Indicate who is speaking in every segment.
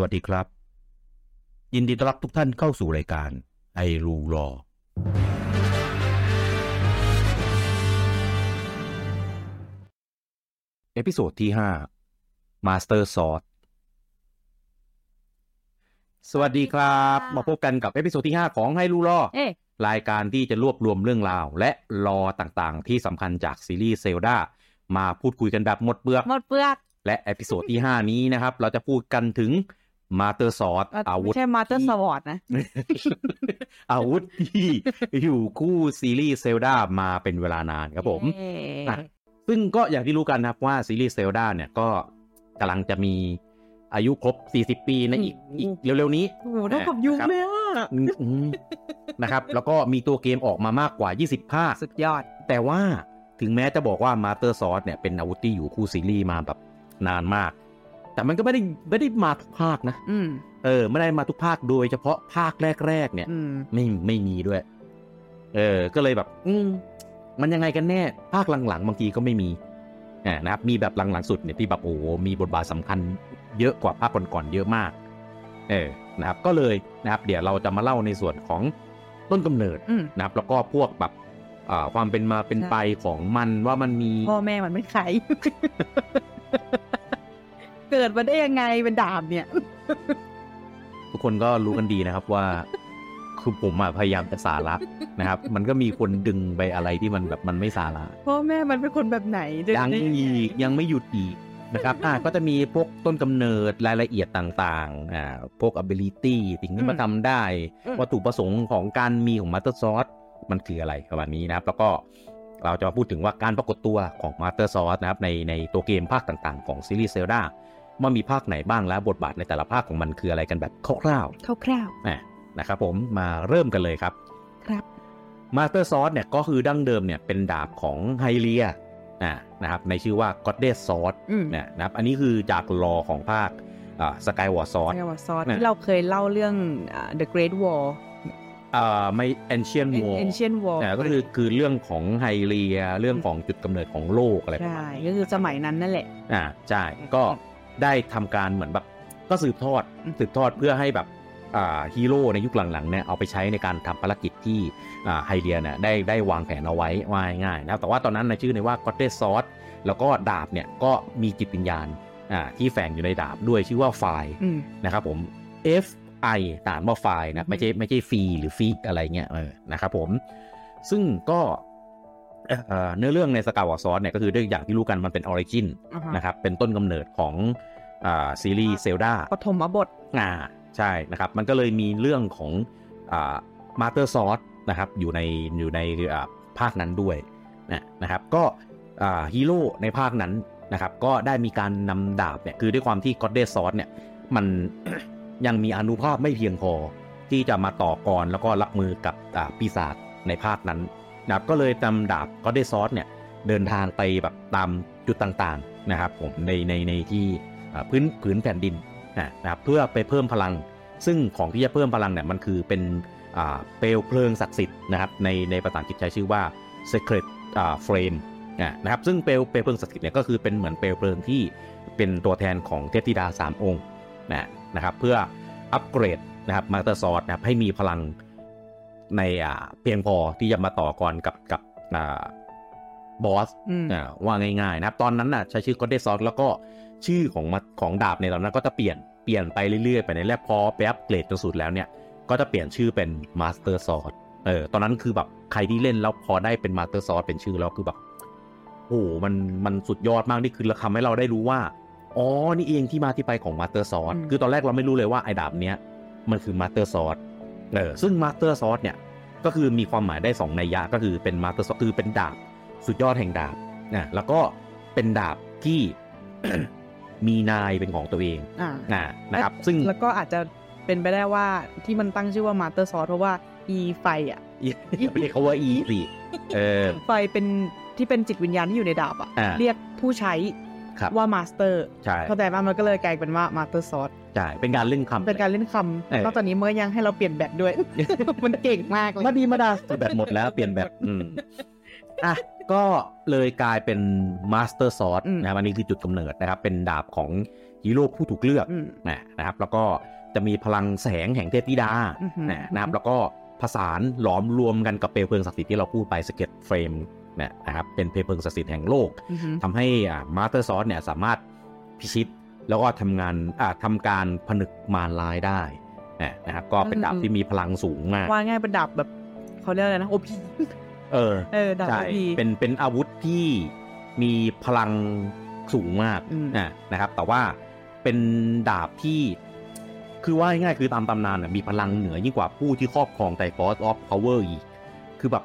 Speaker 1: สวัสดีครับ ยินดีต้อนรับทุกท่านเข้าสู่รายการ Hyrule Lore Episode ที่ 5 Master Sword สวัสดีครับ
Speaker 2: ค่ะ
Speaker 1: มาพบกันกับ Episode ที่ 5 ของ Hyrule Lore
Speaker 2: เอ๊ะ
Speaker 1: รายการที่จะรวบรวมเรื่องราว และ lore ต่างๆ ที่สำคัญจากซีรีส์ Zelda มาพูดคุยกันแบบหมดเปลือก
Speaker 2: หมดเปลือก
Speaker 1: และ Episode ที่ 5 นี้นะครับ เราจะพูดกันถึง Master Sword อาวุธ
Speaker 2: ไม่ใช่ Master Sword นะ
Speaker 1: อาวุธที่อยู่คู่ซีรีส์ Zelda มาเป็นเวลานานครับผม
Speaker 2: เอ๊ะ
Speaker 1: อะซึ่งก็อย่างที่รู้กันนะครับว่าซีรีส์ Zelda เนี่ยก็กำลังจะมีอายุครบ 40 ปีในอีกอีกเร็วๆนี้
Speaker 2: โอ้โหเท่ากับยุค
Speaker 1: ครับ
Speaker 2: เลยอะ
Speaker 1: อืมอืมนะครับ แล้วก็มีตัวเกมออกมามากกว่า 20 ภาค
Speaker 2: สุดยอด
Speaker 1: แต่ว่าถึงแม้จะบอกว่ามาเตอร์ซอ e เนี่ยเป็นอาวุธที่อยู่คู่ซีรีส์มาแบบนานมาก แต่มันก็ไม่ได้ไม่ได้มาทุกภาคนะ
Speaker 2: อืม
Speaker 1: เออ ไม่ได้มาทุกภาคโดยเฉพาะภาคแรกๆเนี่ย
Speaker 2: อืม
Speaker 1: ไม่ไม่มีด้วย เออ ก็เลยแบบ อืมมันยังไงกันแน่ ภาคหลังๆบางทีก็ไม่มีอ่านะครับ มีแบบหลังๆสุดเนี่ยที่แบบโอ้โหมีบทบาทสำคัญ เยอะกว่าภาคก่อนๆเยอะมาก เออนะครับ ก็เลยนะครับ เดี๋ยวเราจะมาเล่าในส่วนของต้นกำเนิด
Speaker 2: อืม
Speaker 1: นะครับ แล้วก็พวกแบบอ่าความเป็นมาเป็น
Speaker 2: ใช่
Speaker 1: ไปของมันว่ามันมี
Speaker 2: พ่อแม่มันไม่ใคร เกิดมาได้ยังไงเป็นดาบเนี่ย
Speaker 1: ทุกคนก็รู้กันดีนะครับว่า คือผมอะพยายามจะสาระนะครับ มันก็มีคนดึงไปอะไรที่มันแบบมันไม่สาระ
Speaker 2: พ่อแม่มันเป็นคนแบบไหนเดี๋ว
Speaker 1: ยัง
Speaker 2: นี้
Speaker 1: อีกยังไม่หยุดอีกนะครับอ่าก็จะมีพวกต้นกำเนิดรายละเอียดต่างๆอ่าพวก ability สิ่งที่มาทำได้ วัตถุประสงค์ของการมีของ Master Sword มันคืออะไรประมาณนี้นะครับ แล้วก็เราจะมาพูดถึงว่าการปรากฏตัวของ Master Sword นะครับในในตัวเกมภาคต่างๆ ของซีรีส์ Zelda ว่ามีภาคไหนบ้างและบทบาทในแต่ละภาคของมันคืออะไรกันแบบคร่าว
Speaker 2: คร่าว
Speaker 1: ๆอะนะครับผมมาเริ่มกันเลยครับ
Speaker 2: ๆครับ
Speaker 1: Master Sword เนี่ยก็คือดั้งเดิมเนี่ยเป็นดาบของไฮเลียอ่านะครับในชื่อว่า Goddess Sword
Speaker 2: อืม
Speaker 1: เนี่ยนะครับอันนี้คือจากลอของภาคอ่า Skyward Sword
Speaker 2: ไงว่าซอส
Speaker 1: เนี่ย
Speaker 2: ที่เราเคยเล่าเรื่องอ่า The Great War
Speaker 1: อ่าไม่ Ancient War
Speaker 2: Ancient War
Speaker 1: เนี่ยก็คือคือเรื่องของไฮเลียเรื่องของจุดกำเนิดของโลกอะไรประ
Speaker 2: ใช่
Speaker 1: มาณนี้
Speaker 2: ก็คือสมัยนั้นนั่นแหละ
Speaker 1: อ่าใช่ก็ ได้ทำการเหมือนแบบก็สืบทอด
Speaker 2: อืม
Speaker 1: สืบทอดเพื่อให้แบบอ่าฮีโร่ในยุคหลังๆเนี่ยเอาไปใช้ในการทำภารกิจที่อ่าไฮเลียเนี่ยได้ได้วางแผนเอาไว้ว่าง่ายๆนะครับแต่ว่าตอนนั้นในชื่อในว่า Goddess Sword แล้วก็ดาบเนี่ยก็มีจิตวิญญาณอ่าที่แฝงอยู่ในดาบด้วยชื่อว่า Fi
Speaker 2: อืม
Speaker 1: นะครับผม F I ต่านว่าไฟล์นะไม่ใช่ไม่ใช่ฟรีหรือฟีอะไรเงี้ยเออนะครับผมซึ่งก็เอ่อเนื้อเรื่องใน Skyward Sword เนี่ยก็คือด้วยอย่างที่รู้กันมันเป็น origin อ่า
Speaker 2: ฮะ
Speaker 1: นะครับเป็นต้นกำเนิดของ อ่าซีรีส์ Zelda
Speaker 2: ปฐมบท
Speaker 1: อ่าใช่นะครับมันก็เลยมีเรื่องของอ่า Master Sword นะครับอยู่ในอยู่ในอ่าภาคนั้นด้วยนะนะครับก็อ่าฮีโร่ในภาคนั้นนะครับก็ได้มีการนำดาบเนี่ยคือด้วยความที่ก็อดเดสซอสเนี่ยมันยังมีอนุภาพไม่เพียงพอที่จะมาต่อกรแล้วก็รับมือกับอ่าปีศาจในภาคนั้นนะครับก็เลยนำดาบก็อดเดสซอสเนี่ยเดินทางไปแบบตามจุดต่างๆนะครับผมในในในที่อ่า พื้นผืนแผ่นดินนะนะครับเพื่อไปเพิ่มพลัง ซึ่งของที่จะเพิ่มพลังเนี่ยมันคือเป็นอ่าเปลวเพลิงศักดิ์สิทธิ์นะครับในในภาษาอังกฤษใช้ชื่อว่า Sacred อ่า Flame นะนะครับซึ่งเปลวเปลวเพลิงศักดิ์สิทธิ์เนี่ยก็คือเป็นเหมือนเปลวเพลิงที่เป็นตัวแทนของเทพธิดา 3 องค์นะนะครับเพื่ออัปเกรดนะครับ Master Sword นะครับให้มีพลังในอ่าเพียงพอที่จะมาต่อกรกับกับอ่า boss อื
Speaker 2: ม
Speaker 1: อ่าว่าง่ายๆนะครับตอนนั้นน่ะใช้ชื่อ g o d d e s s Sword แล้วก็ ชื่อของมาของดาบในตอนนั้นก็จะเปลี่ยนเปลี่ยนไปเรื่อยๆ ไปในแรกพอไปอัปเกรดจนสุดแล้วเนี่ย ก็จะเปลี่ยนชื่อเป็น Master Sword เออตอนนั้นคือแบบใครที่เล่นแล้วพอได้เป็น Master Sword เป็นชื่อแล้วคือแบบโอ้โหมันมันสุดยอดมากนี่คือทำให้เราได้รู้ว่าอ๋อนี่เองที่มาที่ไปของ Master Sword
Speaker 2: อืม
Speaker 1: คือตอนแรกเราไม่รู้เลยว่าไอ้ดาบเนี้ยมันคือ Master Sword เออซึ่ง Master Sword เนี่ยก็คือมีความหมายได้สองนัยยะก็คือเป็น Master Sword คือเป็นดาบสุดยอดแห่งดาบนะแล้วก็เป็นดาบที่ มีนายเป็นของตัวเอง
Speaker 2: อ่า
Speaker 1: นะนะครับ ซึ่ง
Speaker 2: แล้วก็อาจจะเป็นไปได้ว่าที่มันตั้งชื่อว่ามา s เตอร์ซอ e เพราะว่า e ไฟอะ
Speaker 1: อย่าไปเรียกเขาว่าอีสิเออ
Speaker 2: ไฟเป็นที่เป็นจิตวิญญาณที่อยู่ในดาบอะ
Speaker 1: อ่า
Speaker 2: เรียกผู้ใช้
Speaker 1: ครับ
Speaker 2: ว่า Master
Speaker 1: ใช่
Speaker 2: เข้าใจป่ะมันก็เลยกลายเป็นว่ามา s เตอร์ซอ e
Speaker 1: ใช่ เป็นการเล่นคำ
Speaker 2: เป็นการเล่นค
Speaker 1: เออำ
Speaker 2: นอกจากนี้เมื่อยังให้เราเปลี่ยนแบตด้วย มันเก่งมากเลย
Speaker 1: มาดีมาดาแบตหมดแล้วเปลี่ยนแบตอืมอะ ก็เลยกลายเป็น Master Sword อื
Speaker 2: ม
Speaker 1: นะครับอันนี้คือจุดกำเนิดนะครับ เป็นดาบของฮีโร่ผู้ถูกเลือก
Speaker 2: อืม
Speaker 1: นะนะครับ แล้วก็จะมีพลังแสงแห่งเทพธิดา
Speaker 2: อือหือ
Speaker 1: นะนะครับ แล้วก็ผสานหลอมรวมกันกับเปลวเพลิงศักดิ์สิทธิ์ที่เราพูดไป Sacred Flame เนี่ยนะครับเป็นเปลวเพลิงศักดิ์สิทธิ์แห่งโลก
Speaker 2: อือหือ
Speaker 1: ทำให้ Master Sword เนี่ยสามารถพิชิตแล้วก็ทำงานอ่าทำการผนึกมารร้ายได้นะนะครับก็เป็นดาบที่มีพลังสูงมาก
Speaker 2: ว่าง่ายเป็นดาบแบบเขาเรียกอะไรนะโอพี
Speaker 1: เออ
Speaker 2: เออดาบ
Speaker 1: ใช่
Speaker 2: OP
Speaker 1: เป็นเป็นอาวุธที่มีพลังสูงมาก
Speaker 2: อืม
Speaker 1: นะนะครับ แต่ว่าเป็นดาบที่คือว่าง่ายๆคือตามตำนานน่ะมีพลังเหนือยิ่งกว่าผู้ที่ครอบครอง Triforce of Power อีก คือแบบ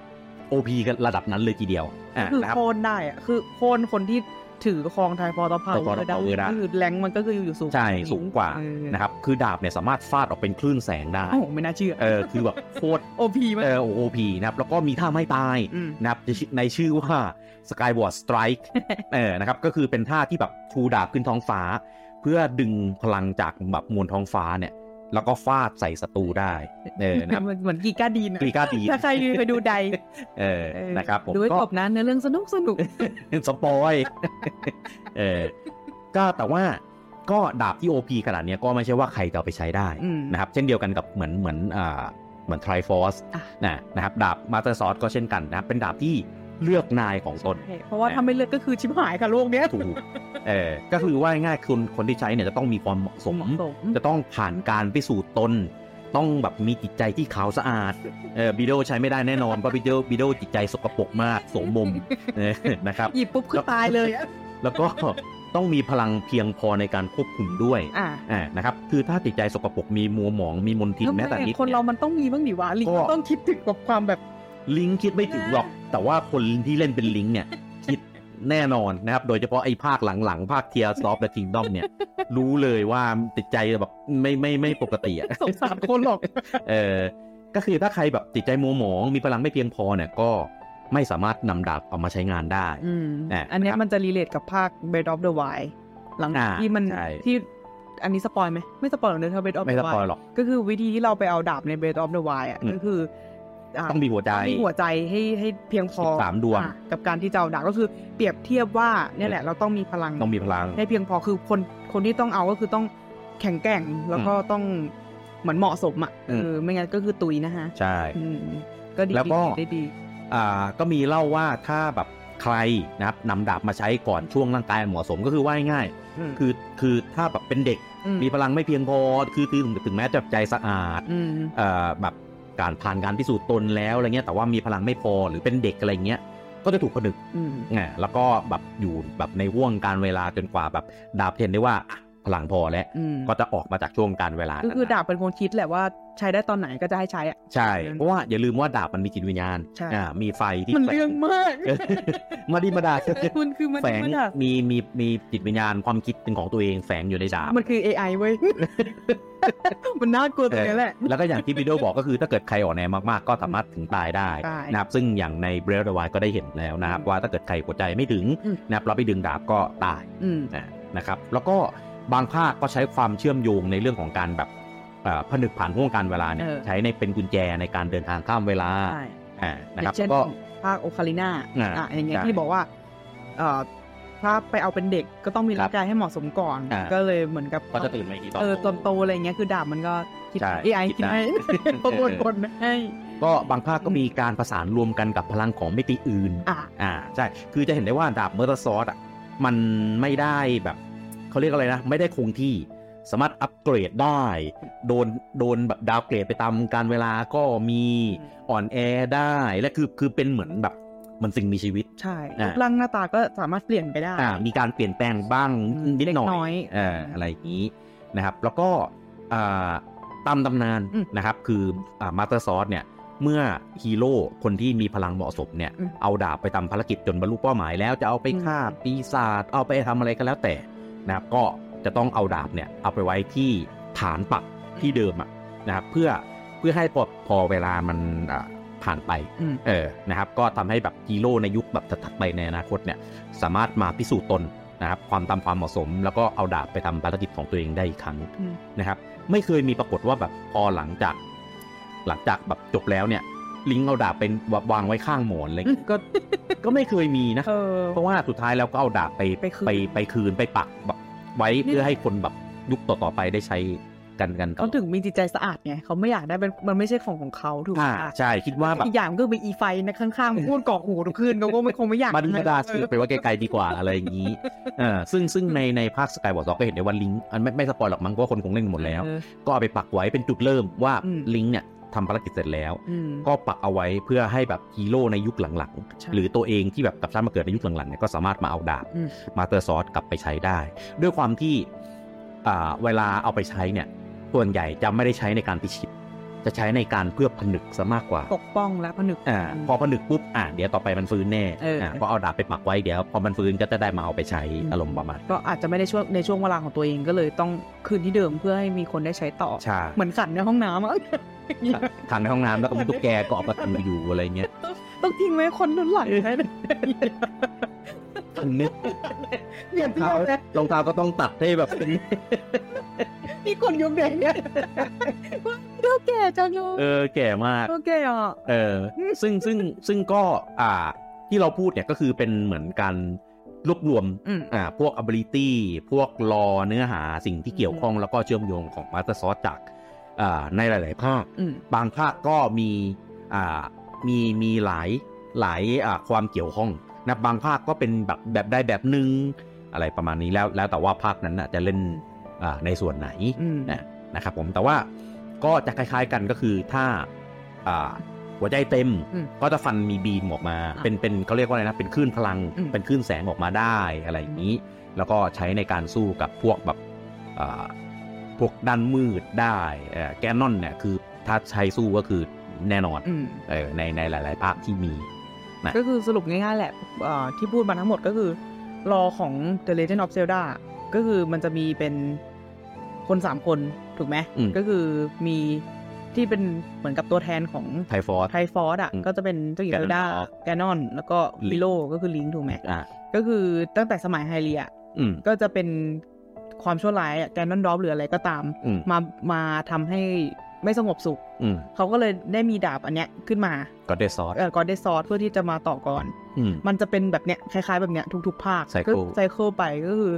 Speaker 1: OP กันระดับนั้นเลยทีเดียวอะ
Speaker 2: คือ
Speaker 1: นะครับ
Speaker 2: โค่นได้อะคือโค่นคนที่ ถือครองไทยฟอร์ตพาว
Speaker 1: Thai Force of Power ได้
Speaker 2: ก็คือแรงมันก็คืออยู่สูง
Speaker 1: ใช่สูงกว่า
Speaker 2: เออ
Speaker 1: นะครับคือดาบเนี่ยสามารถฟาดออกเป็นคลื่นแสงได้
Speaker 2: โอ้โหไม่น่าเชื่อ
Speaker 1: เออคือแบบโคตร
Speaker 2: โอพีมัน
Speaker 1: เออโอพีนะครับแล้วก็มีท่าไม่ตาย
Speaker 2: อืม
Speaker 1: นะครับในชื่อในชื่อว่า Skyward Strike เออนะครับก็คือเป็นท่าที่แบบชูดาบขึ้นท้องฟ้า เพื่อดึงพลังจากแบบมวลท้องฟ้าเนี่ย แล้วก็ฟาดใส่ศัตรูได้เออนะครับ
Speaker 2: เหมือนเหมือนกีก้าดีนะ
Speaker 1: กรีกาดี
Speaker 2: ถ้าใครเคยดูใด
Speaker 1: เออ
Speaker 2: เออ
Speaker 1: นะครับผม
Speaker 2: ดูให้
Speaker 1: ก็
Speaker 2: จบนะเนื้อเรื่องสนุกสนุก
Speaker 1: spoil เออก็แต่ว่าก็ดาบที่ OP ขนาดเนี้ยก็ไม่ใช่ว่าใครจะเอาไปใช้ได้
Speaker 2: อืม
Speaker 1: นะครับ เช่นเดียวกันกับเหมือนเหมือนอ่าเหมือน Triforce
Speaker 2: อะ
Speaker 1: นะนะครับดาบ Master Sword ก็เช่นกันนะครับเป็นดาบที่ เลือกนายของตน
Speaker 2: เพราะว่าถ้าไม่เลือกก็คือชิบหายค่ะโลกเนี้ย
Speaker 1: ถูกเออก็คือว่าง่ายๆคนคนที่ใช้เนี่ยจะต้องมีความเหมาะสม
Speaker 2: เหมาะสม
Speaker 1: จะต้องผ่านการพิสูจน์ตน ต้องแบบมีจิตใจที่ขาวสะอาดเออบิโดใช้ไม่ได้แน่นอนเพราะบิโดบิโดจิตใจสกปรกมากโสมมเออนะครับ
Speaker 2: หยิบปุ๊บคือตายเลยอะ
Speaker 1: แล้วก็ต้องมีพลังเพียงพอในการควบคุมด้วย
Speaker 2: อะ
Speaker 1: อ่านะครับคือถ้าจิตใจสกปรกมีมัวหมองมีมลทินแม้แต่นิด
Speaker 2: คนเรา
Speaker 1: ย
Speaker 2: มันต้องมีบ้างดิวะลิง
Speaker 1: ก็
Speaker 2: มันต้องคิดถึงกับความแบบ
Speaker 1: ลิงก์คิดไม่ถึงหรอก แต่ว่าคนที่เล่นเป็นลิงก์เนี่ย คิดแน่นอนนะครับ โดยเฉพาะไอ้ภาคหลังๆ ภาค Tears of the Kingdom เนี่ย รู้เลยว่าจิตใจแบบไม่ไม่ไม่ปกติอะ
Speaker 2: สงสารคนหรอก
Speaker 1: เออ ก็คือถ้าใครแบบจิตใจมัวหมอง มีพลังไม่เพียงพอเนี่ยก็ไม่สามารถนำดาบเอามาใช้งานได้
Speaker 2: อืม
Speaker 1: อะ
Speaker 2: อันเนี้ย
Speaker 1: ครับ
Speaker 2: มันจะรีเลทกับภาค Breath of the Wild หลัง
Speaker 1: อ่า
Speaker 2: ที่มัน
Speaker 1: ใช่
Speaker 2: ที่อันนี้สปอยไหมไม่สปอยหรอกเนอะถ้า Breath of
Speaker 1: ไม่
Speaker 2: the
Speaker 1: สปอย
Speaker 2: Wild
Speaker 1: หรอก
Speaker 2: ก็คือวิธีที่เราไปเอาดาบใน Breath of the Wild อะ
Speaker 1: อืม
Speaker 2: ก็คืออะ
Speaker 1: ต้องมีหัวใจ
Speaker 2: ต้องมีหัวใจให้ให้เพียงพอ
Speaker 1: สามดวง
Speaker 2: อะกับการที่จะเอาดาบก็คือเปรียบเทียบว่าเนี่ยแหละเราต้องมีพลัง
Speaker 1: ต้องมีพลัง
Speaker 2: ให้เพียงพอคือคนคนที่ต้องเอาก็คือต้องแข็งแกร่งแล้วก็ต้องเหมือนเหมาะสมอะ
Speaker 1: อืม
Speaker 2: เออไม่งั้นก็คือตุยนะฮะ
Speaker 1: ใช่
Speaker 2: อืมก็ดี
Speaker 1: แล้วก็
Speaker 2: ดีได้ดี
Speaker 1: อ่าก็มีเล่าว่าถ้าแบบใครนะครับนำดาบมาใช้ก่อนช่วงร่างกายเหมาะสมก็คือว่าง่ายๆ
Speaker 2: อืม
Speaker 1: คือคือถ้าแบบเป็นเด็ก
Speaker 2: ม
Speaker 1: มีพลังไม่เพียงพอคือถึงถึงแม้จะใจสะอาด
Speaker 2: อืม
Speaker 1: เอ่อแบบ การผ่านการพิสูจน์ตนแล้วอะไรเงี้ยแต่ว่ามีพลังไม่พอหรือเป็นเด็กอะไรเงี้ยก็จะถูกผนึก
Speaker 2: อืม
Speaker 1: ไงแล้วก็แบบอยู่แบบในห่วงการเวลาจนกว่าแบบดาบเห็นได้ว่าอะ พลังพอแล้ว
Speaker 2: อืม
Speaker 1: ก็จะออกมาจากช่วงการเวลา
Speaker 2: ก็
Speaker 1: นั้น
Speaker 2: คือดาบเป็นคนคิดแหละว่าใช้ได้ตอนไหนก็จะให้ใช้อะ
Speaker 1: ใช่ เพราะว่าอย่าลืมว่าดาบมันมีจิตวิญญาณ
Speaker 2: ใช่
Speaker 1: อ่ามีไฟที่
Speaker 2: มัน
Speaker 1: แฝ
Speaker 2: เรื่องมาก
Speaker 1: เออมาดีมาดา
Speaker 2: มันคือมัน
Speaker 1: แฝง
Speaker 2: มันอะ
Speaker 1: มีมีมีจิตวิญญาณความคิดเป็นของตัวเองแฝงอยู่ในดาบ
Speaker 2: มันคือ AI เว้ยมันน่ากลัวตรงนี้แหละ
Speaker 1: แล้วก็อย่างที่วิดีโอบอกก็คือถ้าเกิดใครอ่อนแอมากๆ ก็สามารถถึงตายได้
Speaker 2: ใช่
Speaker 1: นะครับซึ่งอย่างใน Breath of the Wild ก็ได้เห็นแล้วนะครับ
Speaker 2: อืม
Speaker 1: ว่าถ้าเกิดใครหัวใจไม่ถึง
Speaker 2: อืม
Speaker 1: นะครับเราไปดึงดาบก็ตาย
Speaker 2: อืม
Speaker 1: นะนะครับแล้วก็ บางภาคก็ใช้ความเชื่อมโยงในเรื่องของการแบบเอ่อผนึกผ่านห้วงกาลเวลาเนี่ย
Speaker 2: เออ
Speaker 1: ใช้ในเป็นกุญแจในการเดินทางข้ามเวลา
Speaker 2: ใช่
Speaker 1: อ่านะ
Speaker 2: อ
Speaker 1: ครั
Speaker 2: ย่า
Speaker 1: บ
Speaker 2: งเช่น
Speaker 1: ก็
Speaker 2: ภาคโอคาลิน่า
Speaker 1: อ่า
Speaker 2: อะอย่างเงี้ย
Speaker 1: ใช่
Speaker 2: ที่บอกว่าเอ่อถ้าไปเอาเป็นเด็กก็ต้องมี
Speaker 1: ครั
Speaker 2: ร่างกายให้เหมาะสมก่อน
Speaker 1: อ่า
Speaker 2: ก็เลยเหมือนกับ
Speaker 1: ก็จะตื่นมาอีกทีตอน
Speaker 2: เออต
Speaker 1: โต
Speaker 2: อนโตอะไรเงี้ยคือดาบมันก็คิด
Speaker 1: ใช่
Speaker 2: AI
Speaker 1: คิ
Speaker 2: คิ
Speaker 1: ด
Speaker 2: ด
Speaker 1: ได้
Speaker 2: ให้ประมวลผลให้
Speaker 1: ก็บางภาคก็มีการประสานรวมกันกับพลังของมิติอื่น
Speaker 2: อะ
Speaker 1: อ่าใช่คือจะเห็นได้ว่าดาบ Master Sword อะมันไม่ได้แบบ เขาเรียกอะไรนะ ไม่ได้คงที่สามารถอัปเกรดได้ โดนโดนแบบ downgrade ไปตามกาลเวลาก็มี
Speaker 2: อืม
Speaker 1: อ่อนแอได้ และคือคือเป็นเหมือนแบบเหมือนสิ่งมีชีวิต
Speaker 2: ใช่
Speaker 1: อะ
Speaker 2: รูปร่างหน้าตาก็สามารถเปลี่ยนไปได้
Speaker 1: อ่ามีการเปลี่ยนแปลงบ้าง
Speaker 2: อืม
Speaker 1: นิดหน่
Speaker 2: เล็กน้
Speaker 1: อ
Speaker 2: ยย
Speaker 1: เอออะไรอย่างนี้นะครับ แล้วก็อ่าตามตำนาน
Speaker 2: อืม
Speaker 1: นะครับ คืออ่า Master Sword เนี่ยเมื่อฮีโร่คนที่มีพลังเหมาะสมเนี่ย
Speaker 2: อืม
Speaker 1: เอาดาบไปทำภารกิจจนบรรลุเป้าหมายแล้วจะเอาไปฆ่า
Speaker 2: อืม
Speaker 1: ปีศาจเอาไปทำอะไรก็แล้วแต่ นะครับก็จะต้องเอาดาบเนี่ยเอาไปไว้ที่ฐานปักที่เดิมอะนะครับเพื่อเพื่อให้พอพอเวลามันอ่าผ่านไป
Speaker 2: อืม
Speaker 1: เออนะครับ ก็ทำให้แบบฮีโร่ในยุคแบบถัดๆไปในอนาคตเนี่ยสามารถมาพิสูจน์ตนนะครับความตามความเหมาะสม แล้วก็เอาดาบไปทำภารกิจของตัวเองได้อีกครั้ง
Speaker 2: อืม
Speaker 1: นะครับ ไม่เคยมีปรากฏว่าแบบพอหลังจาก หลังจากแบบจบแล้วเนี่ย ลิงก์เอาดาบเป็นวางไว้ข้างหมอนอะไรอย่างเลยก็ก็ไม่เคยมีนะ
Speaker 2: เออ
Speaker 1: เพราะว่าสุดท้ายแล้วก็เอาดาบไป
Speaker 2: ไปคืน
Speaker 1: ไปไปคืนไปปักแบบไว้เพื่อให้คนแบบยุคต่อๆไปได้ใช้กันกันต่อ
Speaker 2: เขาถึงมีจิตใจสะอาดไงเขาไม่อยากได้เป็นมันไม่ใช่ของของเขาถูกไหม
Speaker 1: อ่า
Speaker 2: คะ
Speaker 1: ใช่คิดว่าแบบ
Speaker 2: อีกอย่างก็มีอี Fi นะข้างๆพูดกรอกหูทุกคืนเขาก็ไม่คงไม่อยาก
Speaker 1: มันไม่ได้สืบไปว่าไกลๆดีกว่าอะไรอย่างนี้เออซึ่งซึ่งในในภาค Skyward ก็เห็นได้ว่าลิงก์อันไม่ไม่สปอยหรอกมั้งเพราะว่าคนคงเล่นหมดแล้ว
Speaker 2: เออ
Speaker 1: ก็เอาไปปักไว้เป็นจุดเริ่มว่า
Speaker 2: อืม
Speaker 1: ลิงก์เนี่ย ทำภารกิจเสร็จแล้ว
Speaker 2: อืม
Speaker 1: ก็ปักเอาไว้เพื่อให้แบบฮีโร่ในยุคหลัง
Speaker 2: ใช่
Speaker 1: ๆหรือตัวเองที่แบบกลับชาติมาเกิดในยุคหลังๆเนี่ยก็สามารถมาเอาดาบ
Speaker 2: อืม
Speaker 1: Master Sword กลับไปใช้ได้ ด้วยความที่อ่าเวลาเอาไปใช้เนี่ยส่วนใหญ่จะไม่ได้ใช้ในการพิชิต จะใช้ในการเพื่อผนึกซะมากกว่า
Speaker 2: ปกป้องและผนึก
Speaker 1: อ่าพอผนึกปุ๊บอ่าเดี๋ยวต่อไปมันฟื้นแน่
Speaker 2: เอออ่า
Speaker 1: พอเอาดาบไปปักไว้เดี๋ยวพอมันฟื้นก็จะได้มาเอาไปใช้
Speaker 2: อืม
Speaker 1: อารมณ์ประมาณ
Speaker 2: ก็อาจจะไม่ได้ช่วงในช่วงเวลาของตัวเองก็เลยต้องคืนที่เดิมเพื่อให้มีคนได้ใช้ต่อ
Speaker 1: ใช่
Speaker 2: เหมือนขันในห้องน้ำอะ
Speaker 1: ทางในห้องน้ำแล้วก็มีตุ๊กแกเกาะประตูอยู่อะไรเงี้ย
Speaker 2: ต้องทิ้งไว้คนรุ่นหลังใช้
Speaker 1: อันนี้
Speaker 2: เรียนที่
Speaker 1: รอง
Speaker 2: เรา
Speaker 1: เท้า
Speaker 2: เนี่ย
Speaker 1: รองเท้าก็ต้องตัดให้แบบเป็น
Speaker 2: นี่คนยุคเด็กเนี่ย เท่าแก่จังเลย
Speaker 1: เออแก่มาก
Speaker 2: เท่าแก่อะ
Speaker 1: เออ ซึ่งซึ่งซึ่งก็อ่าที่เราพูดเนี่ยก็คือเป็นเหมือนการรวบรวม
Speaker 2: อืม
Speaker 1: อ่าพวก ability พวกรอเนื้อหาสิ่งที่เกี่ยวข้องแล้วก็เชื่อมโยงของ Master Source จากอ่าในหลาย ๆ ภาค
Speaker 2: อืม
Speaker 1: บางภาคก็มีอ่ามีมีหลายหลายอ่าความเกี่ยวข้องนะบางภาคก็เป็นแบบแบบใดแบบหนึ่งอะไรประมาณนี้แล้วแล้วแต่ว่าภาคนั้นน่ะจะเล่นอ่าในส่วนไหน
Speaker 2: อืม
Speaker 1: นะนะครับผมแต่ว่า ก็จะคล้าย ๆกันก็คือถ้าอ่าหัวใจเต็ม
Speaker 2: อืม
Speaker 1: ก็จะฟันมีบีมออกมา
Speaker 2: อะ
Speaker 1: เป็นเป็นเขาเรียกว่าอะไรนะ เป็นคลื่นพลัง
Speaker 2: อืม
Speaker 1: เป็นคลื่นแสงออกมาได้อะไรอย่างนี้ แล้วก็ใช้ในการสู้กับพวกแบบอ่าพวกด้านมืดได้เอ่อแกนนอนเนี่ยคือถ้าใช้สู้ก็คือแน่นอน
Speaker 2: อืม
Speaker 1: เออในในหลาย ๆ ภาคที่มีนะ
Speaker 2: ก็คือสรุปง่าย ๆ แหละเอ่อที่พูดมาทั้งหมดก็คือ รอของ The Legend of Zelda ก็คือมันจะมีเป็นคนสามคน ถูกไหม
Speaker 1: อืม
Speaker 2: ก็คือมีที่เป็นเหมือนกับตัวแทนของ
Speaker 1: ไทฟอร์
Speaker 2: ไทฟอร์ดอะ
Speaker 1: อืม
Speaker 2: ก็จะเป็นเจ้าหญิงเซลดา
Speaker 1: Ganondorf
Speaker 2: แกนอน แล้วก็
Speaker 1: Link
Speaker 2: วิโลก็คือลิงถูกไหม
Speaker 1: อ่า
Speaker 2: ก็คือตั้งแต่สมัยไฮเรีย
Speaker 1: อืม
Speaker 2: ก็จะเป็นความชั่วร้ายแกนนอนดอฟหรืออะไรก็ตาม
Speaker 1: อืม
Speaker 2: มามาทำให้ไม่สงบสุข
Speaker 1: อืม
Speaker 2: เขาก็เลยได้มีดาบอันเนี้ยขึ้นมา
Speaker 1: ก็เดซอส
Speaker 2: เออก็ได้ซอสเพื่อที่จะมาต่อก่อน
Speaker 1: อืม
Speaker 2: มันจะเป็นแบบเนี้ยคล้ายๆแบบเนี้ยทุกๆภาค
Speaker 1: Cycle
Speaker 2: ก็ไซเคิลไปก็คือ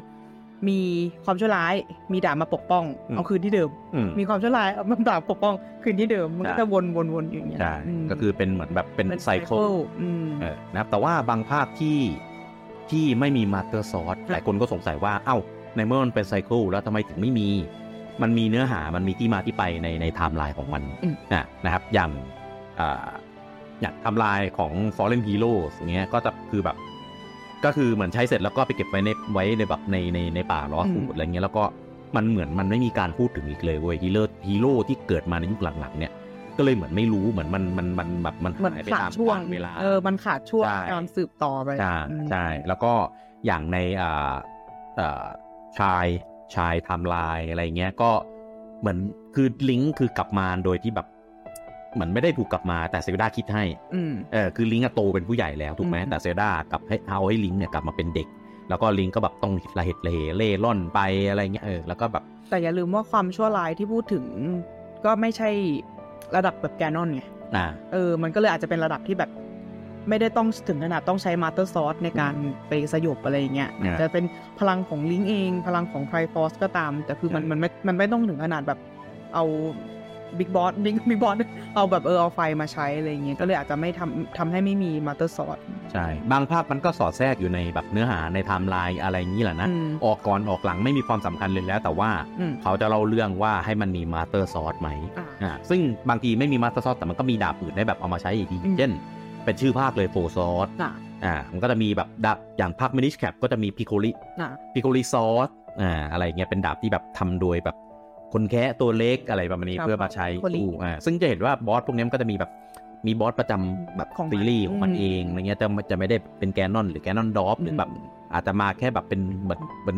Speaker 2: มีความชั่วร้าย มีดาบมาปกป้อง
Speaker 1: อืม
Speaker 2: เอาคืนที่เดิม
Speaker 1: อืม
Speaker 2: มีความชั่วร้ายเอามาดาบปกป้อง คืนที่เดิม มันก็
Speaker 1: ใช่
Speaker 2: จะวนๆๆอยู่อย่างเงี้ย
Speaker 1: ใช่
Speaker 2: ม
Speaker 1: ก็คือเป็นเหมือนแบบเป็น
Speaker 2: เป็น
Speaker 1: ไซเคิล
Speaker 2: อืม
Speaker 1: เออนะครับแต่ว่าบางภาคที่ที่ไม่มี Master Sword
Speaker 2: ค่ะ
Speaker 1: หลายคนก็สงสัยว่า เอ้า ในเมื่อมันเป็น cycle แล้วทำไมถึงไม่มี มันมีเนื้อหามันมีที่มาที่ไปในในไทม์ไลน์ของมัน
Speaker 2: อืม
Speaker 1: นะนะครับอย่างอ่าอย่างไทม์ไลน์ของ Fallen Heroes อย่างเงี้ยก็จะคือแบบ ก็คือเหมือนใช้เสร็จแล้วก็ไปเก็บไว้ในไว้ในแบบในในในป่า Lost Woods อะไรเงี้ยแล้วก็มันเหมือนมันไม่มีการพูดถึงอีกเลยเว้ยฮีโร่ฮีโร่ที่เกิดมาในยุคหลังๆเนี่ยก็เลยเหมือนไม่รู้เหมือนมันมันมันแบบมัน
Speaker 2: เหมือน
Speaker 1: หายไป
Speaker 2: ขาด
Speaker 1: ตาม
Speaker 2: ช่วง
Speaker 1: กาลเวลา
Speaker 2: เออมันขาดช่วง
Speaker 1: ใช่
Speaker 2: การสืบต่อไป
Speaker 1: ใช่
Speaker 2: อืม
Speaker 1: ใช่แล้วก็อย่างในอ่าอ่า Child Child Timeline อะไรเงี้ยก็เหมือนคือลิงก์คือกลับมาโดยที่แบบ เหมือนไม่ได้ถูกกลับมาแต่ Zelda คิดให้
Speaker 2: อืม
Speaker 1: เออคือลิงก์อะโตเป็นผู้ใหญ่แล้วถูกไหม
Speaker 2: อืม
Speaker 1: แต่ Zelda กลับให้เอาให้ลิงก์เนี่ยกลับมาเป็นเด็ก แล้วก็ลิงก์ก็แบบต้องระเหตุระเหเร่ร่อนไปอะไรเงี้ยเออแล้วก็แบบ
Speaker 2: แต่อย่าลืมว่าความชั่วร้ายที่พูดถึง ก็ไม่ใช่ระดับแบบ Ganon ไง
Speaker 1: อ่า
Speaker 2: เออ มันก็เลยอาจจะเป็นระดับที่แบบไม่ได้ต้องถึงขนาดต้องใช้ Master Sword ในการไปสยบอะไรอย่างเงี้ย
Speaker 1: เนี่ย
Speaker 2: จะเป็นพลังของลิงก์เอง พลังของ Triforce ก็ตาม แต่คือมันมันไม่มันไม่ต้องถึงขนาดแบบเอา big boss big big boss เอาแบบเออเอาไฟมาใช้อะไรอย่างเงี้ยก็เลยอาจจะไม่ทำทำให้ไม่มี Master Sword
Speaker 1: ใช่ บางภาคมันก็สอดแทรกอยู่ในแบบเนื้อหาในไทม์ไลน์อะไรอย่างนี้แหละนะ
Speaker 2: อืม
Speaker 1: ออกก่อนออกหลังไม่มีความสำคัญเลยแล้ว แต่ว่า
Speaker 2: อืม
Speaker 1: เขาจะเล่าเรื่องว่าให้มันมี Master Sword ไหม
Speaker 2: อ่า
Speaker 1: อ่าซึ่งบางทีไม่มี Master Sword แต่มันก็มีดาบอื่นได้แบบเอามาใช้อีกที
Speaker 2: อืม
Speaker 1: เช่น เป็นชื่อภาคเลยโฟซอส
Speaker 2: อะ
Speaker 1: อ่ามันก็จะมีแบบดาบอย่างภาค Minish Cap ก็จะมี Picori
Speaker 2: อะ
Speaker 1: Picori Sword อ่าอะไรเงี้ยเป็นดาบที่แบบทำโดยแบบ คนแคระตัวเล็กอะไรประมาณนี้
Speaker 2: ครับ
Speaker 1: เพื่อมาใช้
Speaker 2: Picori
Speaker 1: สู้อ่าซึ่งจะเห็นว่าบอสพวกนี้มันก็จะมีแบบมีบอสประจำแบบ
Speaker 2: ของมัน
Speaker 1: ซีรีส์ของมัน
Speaker 2: อืม
Speaker 1: เองอะไรเงี้ยจะจะไม่ได้เป็น Ganon หรือ Ganondorf หรือแบบอาจจะมาแค่แบบเป็นเหมือนเป็น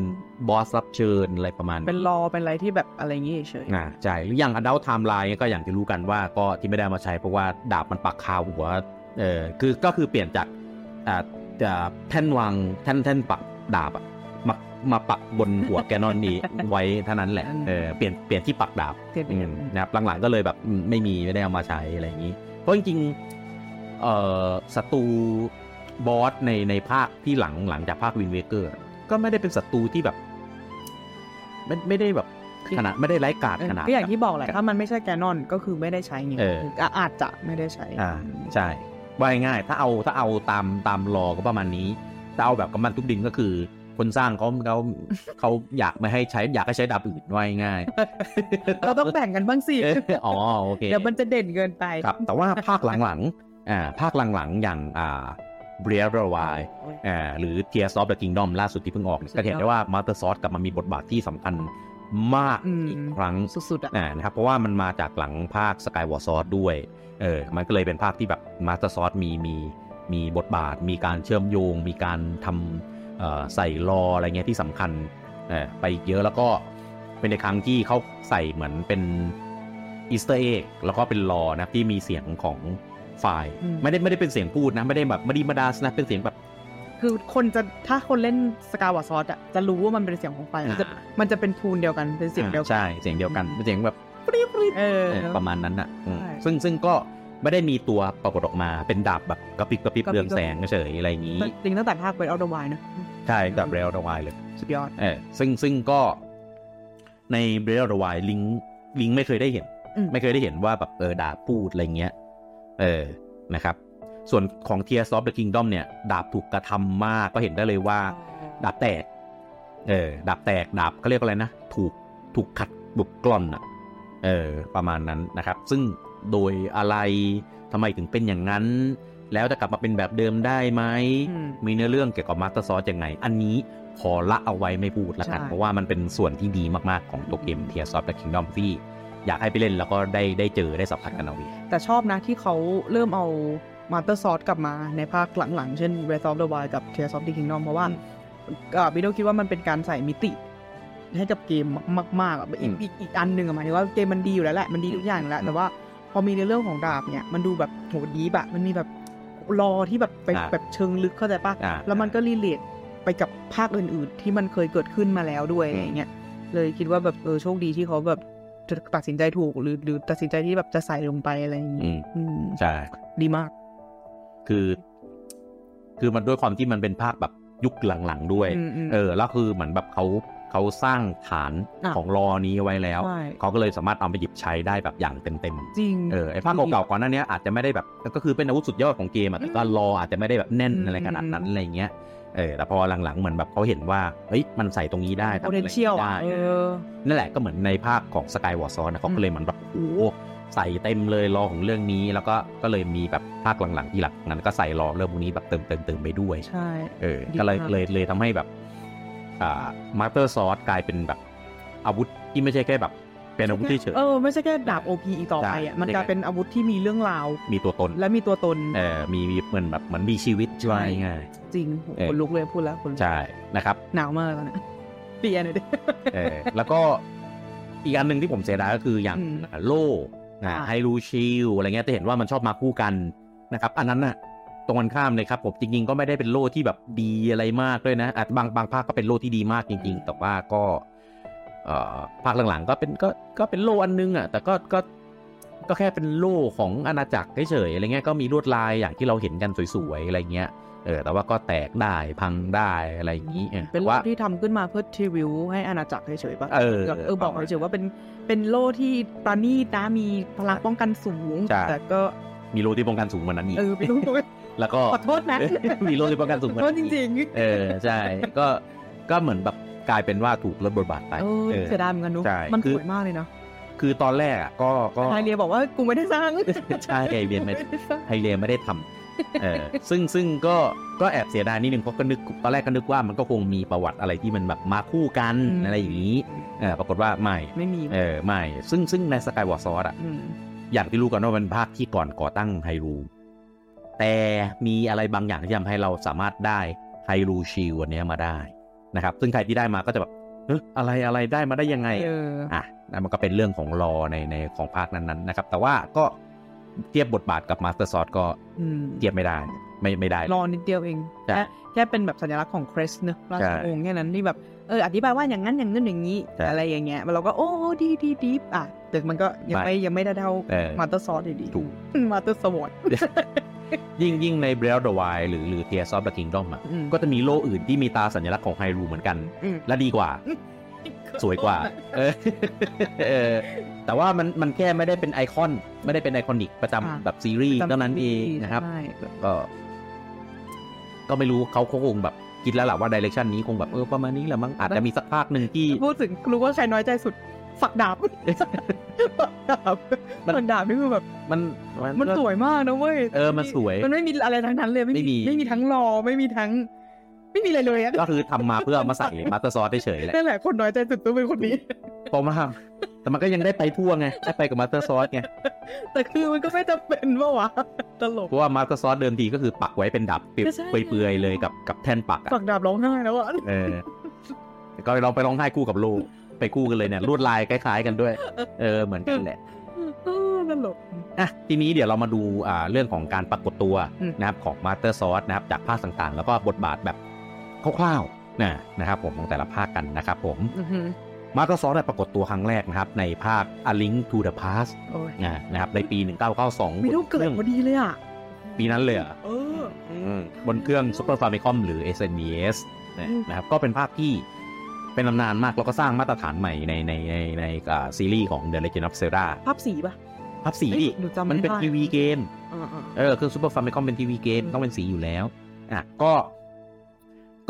Speaker 1: บอสรับเชิญอะไรประมาณ
Speaker 2: เป็นรอเป็นอะไรที่แบบอะไรอย่างงี้เฉย
Speaker 1: อ่าใช่หรืออย่างอดัลไทม์ไลน์ก็อย่างที่รู้กันว่าก็ที่ไม่ได้เอามาใช้เพราะว่าดาบมันปักคาหัวเออคือก็คือเปลี่ยนจากอ่าจะแท่นวางแท่นแท่นปักดาบอะ มามาปักบนหัวแกนนอนนี้ไว้เท่านั้นแหละเออเปลี่ยนเปลี่ยนที่ปักดาบ
Speaker 2: ๆเทียบ
Speaker 1: อื
Speaker 2: กั
Speaker 1: ม
Speaker 2: น
Speaker 1: นะครับหลังๆก็เลยแบบอืมไม่มีไม่ได้เอามาใช้อะไรอย่างนี้ เพราะจริงๆเอ่อศัตรูบอสในในภาคที่หลังหลังจากภาค Wind Waker ก็ไม่ได้เป็นศัตรูที่แบบ ไม่ไม่ได้แบบขนาดไม่ได้ร้ายกาจขนาด
Speaker 2: ก็อย่างที่บอกแหละถ้ามันไม่ใช่ Ganon ก็คือไม่ได้ใช้ไง
Speaker 1: เออะ
Speaker 2: อาจจะไม่ได้ใช้
Speaker 1: อ่าใช่ว่าง่ายๆถ้าเอาถ้าเอาตามตาม lore ก็ประมาณนี้ถ้าเอาแบบกำปั้นทุบดินก็คือ คนสร้างเขาเขาเขาอยากไม่ให้ใช้อยากให้ใช้ดาบอื่นว่าง่าย
Speaker 2: เราต้องแบ่งกันบ้างสิ
Speaker 1: ๆเอออ๋อโอเค
Speaker 2: เดี๋ยวมันจะเด่นเกินไป
Speaker 1: ครับ แต่ว่าภาคหลังๆอ่าภาคหลังๆอย่างอ่า b r e a t h of the Wild อ่าหรือ Tears of the Kingdom ล่าสุดที่เพิ่งออกเนี่ยก็เห็นได้ว่า Master Sword กลับมามีบทบาทที่สำคัญมาก
Speaker 2: อืม
Speaker 1: อีกครั้ง
Speaker 2: สุดๆอะ
Speaker 1: อ่านะครับเพราะว่ามันมาจากหลังภาค Skyward Sword ด้วยเออมันก็เลยเป็นภาคที่แบบ Master Sword มีมีมีบทบาท มีการเชื่อมโยง มีการทำเอ่อ ใส่รออะไรเงี้ยที่สำคัญเออไปอีกเยอะแล้วก็เป็นในครั้งที่เขาใส่เหมือนเป็น Easter egg แล้วก็เป็น lore นะครับที่มีเสียงของ Fi
Speaker 2: อืม
Speaker 1: ไม่ได้ไม่ได้เป็นเสียงพูดนะ ไม่ได้แบบไม่ได้มาดาสนะเป็นเสียงแบบ
Speaker 2: คือคนจะถ้าคนเล่น Skyward Sword อะจะรู้ว่ามันเป็นเสียงของ Fi มันจะ
Speaker 1: อ่า
Speaker 2: มันจะเป็นทูนเดียวกันเป็นเสียงเดียวกัน
Speaker 1: ใช่เสียงเดียวกัน
Speaker 2: อืม
Speaker 1: เป็นเสียงแบบปรี๊บปรี๊บ
Speaker 2: เออ
Speaker 1: เออประมาณนั้นอะอืม
Speaker 2: ใช่
Speaker 1: ซึ่งซึ่งก็ ไม่ได้มีตัวปรากฏออกมาเป็นดาบแบบกระพริบกระพริบ
Speaker 2: กระพริบ
Speaker 1: เรืองแสงเฉยๆอะไรอย่างนี้
Speaker 2: จริงตั้งแต่ภาคเป็นเอาเดอร์ไวนะ
Speaker 1: ใช่แบบเรลดวายเลย
Speaker 2: สุดยอด
Speaker 1: เออซึ่งซึ่งก็ในเรลดวายลิงลิงไม่เคยได้เห็น
Speaker 2: อืม
Speaker 1: ไม่เคยได้เห็นว่าแบบเออดาบพูดอะไรเงี้ยเออนะครับ ส่วนของ Tears of the Kingdom เนี่ย ดาบถูกกระทำมากก็เห็นได้เลยว่า ดาบแตก เออ ดาบแตกดาบเขาเรียกว่าอะไรนะ ถูกถูกขัดบุกกล่อนอะเออ ประมาณนั้นนะครับ ซึ่ง โดยอะไรทำไมถึงเป็นอย่างนั้น แล้วจะกลับมาเป็นแบบเดิมได้ไหม
Speaker 2: อืม
Speaker 1: มีเนื้อเรื่องเกี่ยวกับ Master Sword ยังไง อันนี้ขอละเอาไว้ไม่พูดละกัน
Speaker 2: ใช่
Speaker 1: เพราะว่ามันเป็นส่วนที่ดีมาก ๆ ของตัวเกม Tears of the Kingdom ที่อยากให้ไปเล่นแล้วก็ได้ได้เจอได้สัมผัสกันเอาเอง
Speaker 2: แต่ชอบนะที่เขาเริ่มเอา Master Sword กลับมาในภาคหลัง ๆ เช่น Breath of the Wild กับ Tears of the Kingdom เพราะว่า
Speaker 1: อืม
Speaker 2: อ่าวิดีโอคิดว่ามันเป็นการใส่มิติให้กับเกมมากๆอะอีก
Speaker 1: อืม
Speaker 2: อีกอีกอันหนึ่งอะหมายถึงว่าเกมมันดีอยู่แล้วแหละมันดีทุกอย่างอยู่แล้วแต่ว่า พอมีในเรื่องของดาบเนี่ยมันดูแบบโหดีบะมันมีแบบรอที่แบบไป
Speaker 1: อ่า
Speaker 2: แบบเชิงลึกเข้าใจปะ
Speaker 1: อ่า
Speaker 2: แล้วมันก็รีเลทไปกับภาคอื่น ๆ ที่มันเคยเกิดขึ้นมาแล้วด้วย
Speaker 1: อืม
Speaker 2: อะไรเงี้ยเลยคิดว่าแบบเออโชคดีที่เขาแบบจะตัดสินใจถูกหรือหรือตัดสินใจที่แบบจะใส่ลงไปอะไรอย่าง
Speaker 1: อื
Speaker 2: งี้
Speaker 1: ม
Speaker 2: อืม
Speaker 1: ใช่
Speaker 2: ดีมาก
Speaker 1: คือ คือมันด้วยความที่มันเป็นภาคแบบยุคหลังๆด้วย
Speaker 2: อืมอืม
Speaker 1: เออ แล้วคือเหมือนแบบเขา เขาสร้างฐาน
Speaker 2: อะ
Speaker 1: ของรอนี้ไว้แล้ว
Speaker 2: ใช่
Speaker 1: เขาก็เลยสามารถเอาไปหยิบใช้ได้แบบอย่างเต็มๆ
Speaker 2: จริง
Speaker 1: เออไอภาคเก่าๆก่อนหน้านี้อาจจะไม่ได้แบบก็คือเป็นอาวุธสุดยอดของเกมอะแต่ก็รออาจจะไม่ได้แบบแน่น
Speaker 2: อืม
Speaker 1: อะไรขนาดนั้น
Speaker 2: อืม
Speaker 1: อะไรเงี้ยเออแต่พอหลังๆเหมือนแบบเขาเห็นว่าเฮ้ยมันใส่ตรงนี้ได้ทำอะไร
Speaker 2: potential
Speaker 1: ได้
Speaker 2: อะเออ
Speaker 1: นั่นแหละก็เหมือนในภาคของ Sky w a r s o นะเขา
Speaker 2: อื
Speaker 1: ก็
Speaker 2: ม
Speaker 1: เลยเหมือนแบบโอ้โหใส่เต็มเลยรอของเรื่องนี้แล้วก็ก็เลยมีแบบภาคหลังๆที่หลังนั้นก็ใส่รอเรื่องพวกนี้แบบเติมเติมเติมไปด้วย
Speaker 2: ใช่
Speaker 1: เออ
Speaker 2: ดี
Speaker 1: ก็เลย
Speaker 2: มาก
Speaker 1: เลยเลยทำให้แบบอ่า Master Sword กลายเป็นแบบอาวุธที่ไม่ใช่แค่แบบเป็นอาวุธเฉย
Speaker 2: เออไม่ใช่แค่ดาบ OP อีกต่อไปอะ
Speaker 1: ใช่
Speaker 2: มันกลายเป็นอาวุธที่มีเรื่องราว
Speaker 1: ๆมีตัวตน
Speaker 2: และมีตัวตน
Speaker 1: เออมีมีเหมือนแบบเหมือนมีชีวิต
Speaker 2: ใช่
Speaker 1: ว่าง่าย
Speaker 2: จริงโห
Speaker 1: เออ
Speaker 2: ขนลุกเลยพูดแล้วขนลุก
Speaker 1: ๆใช่นะครับ
Speaker 2: หนาวมากตอนนี้เปียหน่อยดิ
Speaker 1: เออแล้วก็อีกอันหนึ่งที่ผมเสียดายก็คืออย่าง
Speaker 2: อืม
Speaker 1: โล่นะ
Speaker 2: อ่า
Speaker 1: Hyrule Shield อะไรเงี้ยจะเห็นว่ามันชอบมาคู่กันนะครับ อันนั้นน่ะ ตรงกันข้ามเลยครับผมจริงๆก็ไม่ได้เป็นโล่ที่แบบดีอะไรมากด้วยนะอาจบางบางภาคก็เป็นโล่ที่ดีมากจริง ๆ แต่ว่าก็เอ่อภาคหลังๆก็เป็นก็ก็เป็นโล่อันนึงอะแต่ก็ก็ก็แค่เป็นโล่ของอาณาจักรเฉยๆอะไรเงี้ยก็มีลวดลายอย่างที่เราเห็นกันสวยๆอะไรเงี้ยเออแต่ว่าก็แตกได้พังได้อะไรอย่างนี้ออ
Speaker 2: เป็นโล่
Speaker 1: ว่า
Speaker 2: ที่ทำขึ้นมาเพื่อทริวิวให้อาณาจักรเฉยๆป่ะ
Speaker 1: เออ
Speaker 2: แบบเออบอกเฉยๆว่าเป็นเป็นโล่ที่ปราณีตนะมีพลังป้องกันสูง
Speaker 1: ใช่
Speaker 2: แต่ก็
Speaker 1: มีโลที่ป้องกันสูงกว่านั้นอีก
Speaker 2: เออไม่รู้
Speaker 1: แล้วก็
Speaker 2: ขอโทษนะ
Speaker 1: มีโลที่ป้องกันสูงก
Speaker 2: ข
Speaker 1: ว่า
Speaker 2: อโทษ
Speaker 1: นั้น
Speaker 2: จ
Speaker 1: อีก
Speaker 2: ริง
Speaker 1: เออใช่ก็ก็เหมือนแบบกลายเป็นว่าถูกลดบทบาทไป
Speaker 2: ๆเออ
Speaker 1: เออ
Speaker 2: เสียดายเหมือนกันนุ๊ก
Speaker 1: ใช่
Speaker 2: มัน
Speaker 1: คือ
Speaker 2: สวยมากเลยเนาะ
Speaker 1: คือตอนแรกอะก็ก็
Speaker 2: ไฮเรียบอกว่ากูไม่ได้สร้าง
Speaker 1: ใช่ไฮเรียนไม่
Speaker 2: ได้สร้าง
Speaker 1: ไฮเรียนไม่ได้ทำเออซึ่งซึ่งก็ก็แอบเสียดายนิดนึงเพราะก็นึกตอนแรกก็นึกว่ามันก็คงมีประวัติอะไรที่มันแบบมาคู่กันอะไรอย่างนี้เออปรากฏว่าไม่
Speaker 2: ไม่มี
Speaker 1: เออไม่ซึ่งซึ่งใน Skyward Sword อะ
Speaker 2: อืม
Speaker 1: อย่างที่รู้กันว่าเป็นภาคที่ก่อนก่อตั้ง Hyrule แต่มีอะไรบางอย่างที่ทำให้เราสามารถได้ Hyrule Shield อันเนี้ยมาได้นะครับ ซึ่งใครที่ได้มาก็จะแบบเฮ้ยอะไรอะไรได้มาได้ยังไง
Speaker 2: เออ
Speaker 1: อะนั่นมันก็เป็นเรื่องของ lore ในในของภาคนั้นๆนะครับ แต่ว่าก็เทียบบทบาทกับมาสเตอร์ซอ e ก็
Speaker 2: อืม
Speaker 1: เทียบไม่ได้ ไม่ไม่ได้
Speaker 2: loreนิดเดียวเอง
Speaker 1: ใช่
Speaker 2: แค่แค่เป็นแบบสัญลักษณ์ของ crest เนอะราช
Speaker 1: ใช่
Speaker 2: วงศ์แค่นั้นที่แบบ เอออธิบายว่าอย่างนั้นอย่างนั้นอย่างนี้
Speaker 1: ใช่
Speaker 2: อะไรอย่างเงี้ยเราก็โอ้ดีดีดีอะแต่มันก็ยัง
Speaker 1: ไม่
Speaker 2: ไม่ยังไม่ได้เท่า
Speaker 1: เออ
Speaker 2: Master Sword อยู่ดี
Speaker 1: ถูก
Speaker 2: Master Sword
Speaker 1: ยิ่งยิ่งใน Breath of the Wild หรือหรือ Tears of the Kingdom อะก็จะมีโล่อื่นที่มีตาสัญลักษณ์ของ Hyrule เหมือนกัน และดีกว่า สวยกว่า เออเออแต่ว่ามันมันแค่ไม่ได้เป็นไอคอน ไม่ได้เป็น iconic ประจำ
Speaker 2: อ่า
Speaker 1: แบบซีรีส์เท่านั้นเองนะครับ
Speaker 2: ใช่
Speaker 1: ก็ ก็ไม่รู้เขาเขาคงแบบ คิดแล้วแหละว่า direction นี้คงแบบเออประมาณนี้แหละมั้งอาจจะมีสักภาคหนึ่งที่
Speaker 2: พูดถึงรู้ว่าใครน้อยใจสุดฝักดาบฝักดาบ
Speaker 1: มัน
Speaker 2: ฝักดาบนี่คือแบบ
Speaker 1: มัน
Speaker 2: มัน
Speaker 1: ก็
Speaker 2: สวยมากนะเว้ย
Speaker 1: เออมันสวย
Speaker 2: มันไม่มีอะไรทั้งนั้นเลยไม่
Speaker 1: ไม่มี
Speaker 2: มีไม่มีทั้ง lore ไม่มีทั้ง ไม่มีอะไรเลยอะ
Speaker 1: ก็คือทำมาเพื่อเอามาใส่ Master Sword เฉยๆแหละ
Speaker 2: นั่นแหละคนน้อยใจสุดต้องเป็นคนนี้
Speaker 1: พอมาทำแต่มันก็ยังได้ไปทั่วไงได้ไปกับ Master Sword ไง
Speaker 2: แต่คือมันก็ไม่จำเป็นว่าวะตลก
Speaker 1: เพราะว่า Master Sword เดิมทีก็คือปักไว้เป็นดาบเป
Speaker 2: ก็ใช่เป
Speaker 1: ลือยๆเลยกับกับแท่นปักอะ
Speaker 2: ฝักดาบร้องไห้แล้วอะ
Speaker 1: เออก็ลองไปร้องไห้คู่กับลูกไปคู่กันเลยเนี่ยลวดลายคล้าย ๆ กันด้วย เออเหมือนกันแหละ
Speaker 2: เออตลก
Speaker 1: อะทีนี้เดี๋ยวเรามาดูอ่าเรื่องของการปรากฏตัว
Speaker 2: อืม
Speaker 1: นะครับของ Master Sword นะครับจากภาคต่างๆ แล้วก็บทบาทแบบ คร่าวๆนะนะครับผมของแต่ละภาคกันนะครับผม
Speaker 2: อื้อหือ
Speaker 1: Master Sword ปรากฏตัวครั้งแรกนะครับ ในภาค A Link to the Past
Speaker 2: โอ้ย
Speaker 1: นะนะครับในปี 1992
Speaker 2: ไม่ต้องเกิดเรื่
Speaker 1: อง
Speaker 2: พอดีเลยอะ
Speaker 1: ปีนั้นเลยเหรอ
Speaker 2: เออ
Speaker 1: อืมบนเครื่อง Super Famicom หรือ SNES นะ
Speaker 2: อืม
Speaker 1: นะครับก็เป็นภาคที่เป็นตำนานมาก แล้วก็สร้างมาตรฐานใหม่ในในในในอ่าซีรีส์ของ The Legend of Zelda
Speaker 2: ภาพสีป่ะ
Speaker 1: ภาพสีดิ
Speaker 2: หนูจำ
Speaker 1: มันไม่
Speaker 2: ได้
Speaker 1: TV game
Speaker 2: อ่าๆ
Speaker 1: เออเครื่อง Super Famicom เป็น TV game
Speaker 2: อืม
Speaker 1: ต้องเป็นสีอยู่แล้วอะก็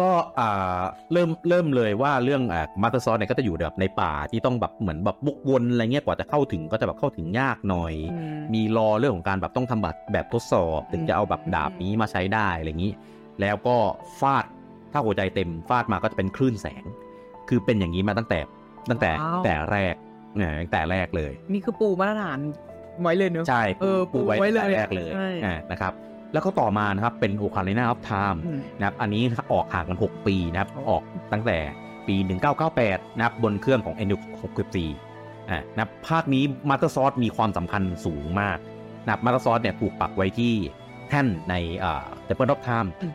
Speaker 1: ก็อ่าเริ่มเริ่มเลยว่าเรื่องอ่า Master Sword เนี่ยก็จะอยู่แบบในป่าที่ต้องแบบเหมือนแบบบุกวนอะไรเงี้ยกว่าจะเข้าถึงก็จะแบบเข้าถึงยากหน่อย
Speaker 2: อืม
Speaker 1: มี lore เรื่องของการแบบต้องทำบัตรแบบทดสอบ ถึงจะเอาแบบดาบนี้มาใช้ได้อะไรอย่างนี้ แล้วก็ฟาดถ้าหัวใจเต็มฟาดมาก็จะเป็นคลื่นแสง คือเป็นอย่างนี้มาตั้งแต่ตั้งแต่
Speaker 2: ว้าว
Speaker 1: แต่แรกเนี่ยตั้งแต่แรกเลย
Speaker 2: นี่คือปูมาตรฐานไว้เลยเนอะ
Speaker 1: ใช่
Speaker 2: เออปูไว้เลย
Speaker 1: ตั้งแต่แรกเลย
Speaker 2: ใช่
Speaker 1: อ่านะครับ แล้วก็ต่อมานะครับเป็นโอคา i น a ออฟไทม์
Speaker 2: อืม
Speaker 1: นะครับอันนี้ออกห่างกัน 6 ปีนะครับ
Speaker 2: โอ้
Speaker 1: ออกตั้งแต่ปี 1998 นะครับบนเครื่องของ N64 อ่านะครับภาคนี้ Master Sword มีความสำคัญสูงมากนะครับ Master Sword เนี่ยถูกปักไว้ที่แท่นในอ่า The p e r of Time
Speaker 2: อืม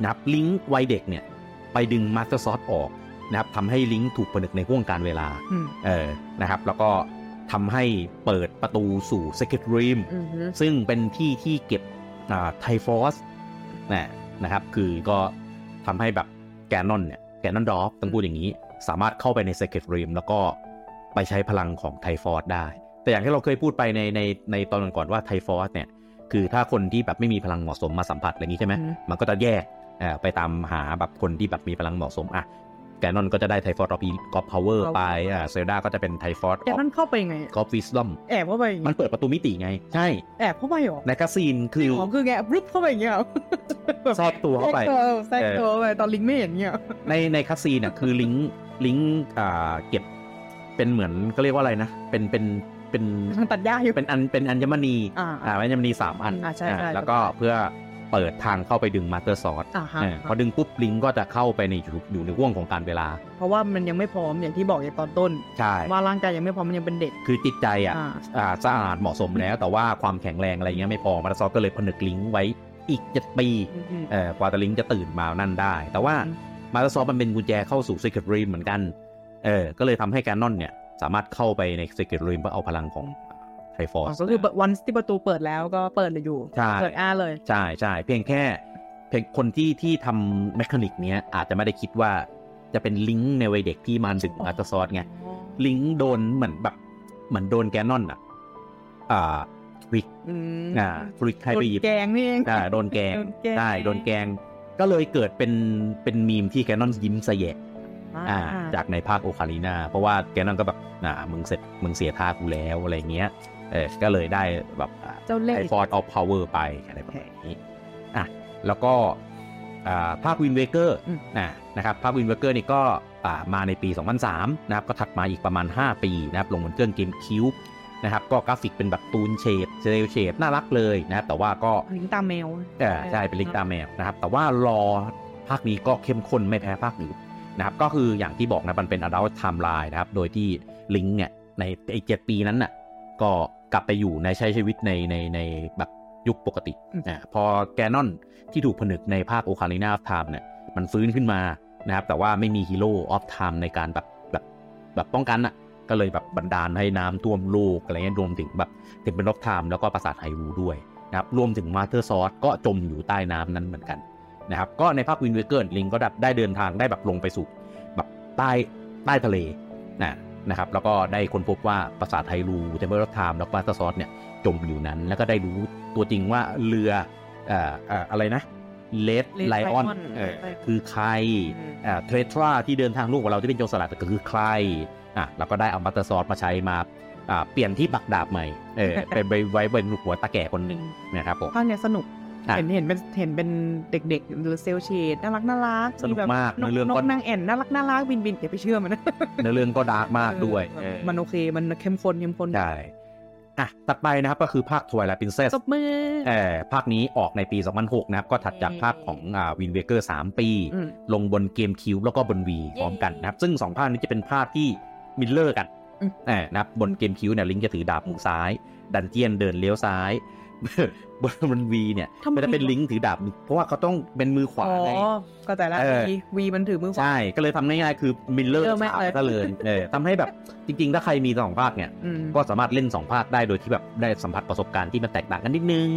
Speaker 1: นะครับลิงก์วัยเด็กเนี่ยไปดึง Master Sword ออกนะครับทำให้ลิงก์ถูกผนึกในห่วงการเวลา
Speaker 2: อืม
Speaker 1: เออนะครับแล้วก็ทำให้เปิดประตูสู่ Secret Rim
Speaker 2: อือหือ
Speaker 1: ซึ่งเป็นที่ที่เก็บ ไทฟอสนะนะครับ คือก็ทำให้แบบแกนนอนเนี่ยแกนนอนดอฟต้องพูดอย่างนี้ สามารถเข้าไปใน Secret Rim แล้วก็ไปใช้พลังของไทฟอสได้ แต่อย่างที่เราเคยพูดไปในในในตอนก่อนๆว่าไทฟอสเนี่ย คือถ้าคนที่แบบไม่มีพลังเหมาะสมมาสัมผัสอะไรอย่างนี้ใช่ไหม
Speaker 2: อืม
Speaker 1: มันก็จะแยกเอ่อไปตามหาแบบคนที่แบบมีพลังเหมาะสมอะ แกนนอนก็จะได้ไทฟอสออฟof Power ไปอ่าเซลดาก็จะเป็น Triforce
Speaker 2: แกนอนเข้าไปยังไง
Speaker 1: of Wisdom
Speaker 2: แอบเข้าไปอย่าง
Speaker 1: มัน
Speaker 2: งี้
Speaker 1: เปิดประตูมิติไง ใช่
Speaker 2: แอบเข้าไปเหรอ
Speaker 1: ใน cutscene คือ
Speaker 2: อ๋อคือไงรึบเข้าไปอย่างเงี้ยเหรอแบบ
Speaker 1: แทรกตัวเข้าไป
Speaker 2: แทรกตัวแทรกตัวเข้าไปตอนลิงก์ไม่เห็นเงี้ย
Speaker 1: ในใน cutscene น่ะคือลิงก์ลิงก์อ่าเก็บเป็นเหมือนก็เรียกว่าอะไรนะ เป็นเป็นเป็น
Speaker 2: ทางตัดหญ้าอยู่
Speaker 1: เป็นอันเป็นอัญมณี
Speaker 2: อ่า
Speaker 1: อ่าอัญมณีสามอัน
Speaker 2: อ่าใช่ใช่
Speaker 1: แล้วก็เพื่อ เปิดทางเข้าไปดึง Master Sword อ่า
Speaker 2: ฮะ
Speaker 1: พอดึงปุ๊บลิงก์ก็จะเข้าไปในอยู่อยู่ในห่วงของการเวลา
Speaker 2: เพราะว่ามันยังไม่พร้อมอย่างที่บอกในตอนต้น
Speaker 1: ใช่
Speaker 2: ว่าร่างกายยังไม่พร้อมมันยังเป็นเด็ก
Speaker 1: คือจิตใจอะ
Speaker 2: อ่า
Speaker 1: อ่าสะอาดเหมาะสมแล้ว แต่ว่าความแข็งแรงอะไรเงี้ยไม่พอ Master Sword ก็เลยผนึกลิงก์ไว้อีกเจ็ดปี
Speaker 2: อืม
Speaker 1: เอ่อกว่าลิงก์จะตื่นมานั่นได้ แต่ว่า
Speaker 2: อืม
Speaker 1: Master Sword มันเป็นกุญแจเข้าสู่ Sacred Realm เหมือนกัน เออ ก็เลยทำให้แกนนอนเนี่ย สามารถเข้าไปใน Sacred Realm เพื่อเอาพลังของ Triforce อ๋
Speaker 2: อก็คือวันที่ประตูเปิดแล้วก็เปิดเลยอยู่
Speaker 1: ใช่
Speaker 2: เปิดอ้าเลย
Speaker 1: ใช่ใช่เพียงแค่เพียงคนที่ที่ทำ mechanic เนี้ยอาจจะไม่ได้คิดว่าจะเป็นลิงก์ในวัยเด็กที่มาดึง Master Sword ไงลิงก์โดนเหมือนแบบเหมือนโดนแกนนอนอะอ่า trick
Speaker 2: อืม
Speaker 1: อ่า trick ให้ไปหยิบ
Speaker 2: โดนแกงนี่เอง
Speaker 1: อ่าโดนแกง
Speaker 2: โดนแกง
Speaker 1: ใช่โดนแกง ก็เลยเกิดเป็นเป็นมีมที่แกนนอนยิ้มแสยะอ่า จากในภาค Ocarina เพราะว่าแกนอนก็แบบอ่ามึงเสร็จมึงเสียท่ากูแล้วอะไรเงี้ย เออก็เลยได้แบบ
Speaker 2: เจ้าเล่ห์
Speaker 1: Triforce of Power ไปอะไรประมาณนี้อะแล้วก็อ่าภาค Wind Waker อื
Speaker 2: ม
Speaker 1: นะนะครับภาค Wind Waker นี่ก็อ่ามาในปี 2003 นะครับ ก็ถัดมาอีกประมาณ 5 ปีนะครับ ลงบนเครื่อง GameCube นะครับ ก็กราฟิกเป็นแบบ toon shade cel shade น่ารักเลยนะครับ แต่ว่าก็
Speaker 2: ลิงก์ตาแมว
Speaker 1: เออใช่ เป็นลิงก์ตาแมวนะครับ แต่ว่า lore ภาคนี้ก็เข้มข้นไม่แพ้ภาคอื่นนะครับ ก็คืออย่างที่บอกนะ มันเป็น adult timeline นะครับ โดยที่ลิงก์เนี่ยในไอเจ็ดปีนั้นน่ะ ก็ กลับไปอยู่ในใช้ชีวิตในในในแบบยุคปกติ
Speaker 2: อืม
Speaker 1: อ่าพอแกนนอนที่ถูกผนึกในภาค Ocarina of Time เนี่ยมันฟื้นขึ้นมานะครับ แต่ว่าไม่มี Hero of Time ในการแบบแบบแบบป้องกันอะก็เลยแบบบันดาลให้น้ำท่วมโลกอะไรเงี้ยรวมถึงแบบ Temple of Time แล้วก็ปราสาทไฮรูลด้วยนะครับรวมถึง Master Sword ก็จมอยู่ใต้น้ำนั้นเหมือนกันนะครับ ก็ในภาค Wind Waker ลิงก์ก็แบบได้เดินทางได้แบบลงไปสู่แบบใต้ใต้ทะเลนะ นะครับแล้วก็ได้ค้นพบว่าปราสาทไทรูเทมเ r อร์ไทม์แล้วก็ Master Sword เนี่ยจมอยู่นั้น แล้วก็ได้รู้ตัวจริงว่าเรือเอ่อเอ่ออะไรนะเลด
Speaker 2: Red
Speaker 1: ไลออน
Speaker 2: Lion
Speaker 1: คือใคร
Speaker 2: อืม
Speaker 1: อ่าเททราที่เดินทางร่วมกับเราที่เป็นโจรสลัดก็คือใครอะเราก็ได้เอา Master Sword มาใช้มาอ่าเปลี่ยนที่ปักดาบใหม่เออไปไปไว้บนหัวตาแก่คนหนึ่งนะครับผม
Speaker 2: ภาคเนี้ยสนุก
Speaker 1: อะ
Speaker 2: เห็นเห็นเป็นเห็นเป็นเด็กๆหรือ cel shade น่ารักน่ารัก
Speaker 1: สนุก
Speaker 2: แบบ
Speaker 1: มาก
Speaker 2: นก
Speaker 1: เรื่อง
Speaker 2: น
Speaker 1: ก็
Speaker 2: กนางแอ่นน่ารักน่ารักบินบินอย่าไปเชื่อมันนะ
Speaker 1: เนื้อเรื่องก็ดาร์กมากด้วย
Speaker 2: เอ
Speaker 1: เอ
Speaker 2: อ
Speaker 1: อ
Speaker 2: มันโอเคมันเข้มข้นเข้มข้น
Speaker 1: ใช่อะตัดไปนะครับก็คือภาค Twilight Princess
Speaker 2: ตบมือ
Speaker 1: เออภาคนี้ออกในปี 2006 นะครับ ก็ถัดจากภาคของอ่า Wind Waker 3 ปี
Speaker 2: อืม
Speaker 1: ลงบน GameCube แล้วก็บน Wii
Speaker 2: เย้
Speaker 1: พร้อมกันนะครับ ซึ่ง 2 ภาคนี้จะเป็นภาคที่ mirror กัน
Speaker 2: อืม
Speaker 1: เออนะครับบน GameCube เนี่ยลิงก์จะถือดาบมือซ้าย dungeon เดินเลี้ยวซ้าย บนบน Wii เนี่ย
Speaker 2: ทำไม
Speaker 1: ก็จะเป็นลิงก์ถือดาบมือเพราะว่าเขาต้องเป็นมือขวา
Speaker 2: อ๋อ
Speaker 1: ไง
Speaker 2: ก็แต่ละ
Speaker 1: เออ
Speaker 2: Wii Wii มันถือมือขวา
Speaker 1: ใช่ก็เลยทำง่ายๆคือ mirror เอ
Speaker 2: อไม่
Speaker 1: ขาว
Speaker 2: เลย
Speaker 1: ซะเลยเออทำให้แบบจริง ๆ ถ้าใครมีสองภาคเนี่ย
Speaker 2: อืม
Speaker 1: ก็สามารถเล่น2ภาคได้โดยที่แบบได้สัมผัสประสบการณ์ที่มันแตกต่างกันนิดนึง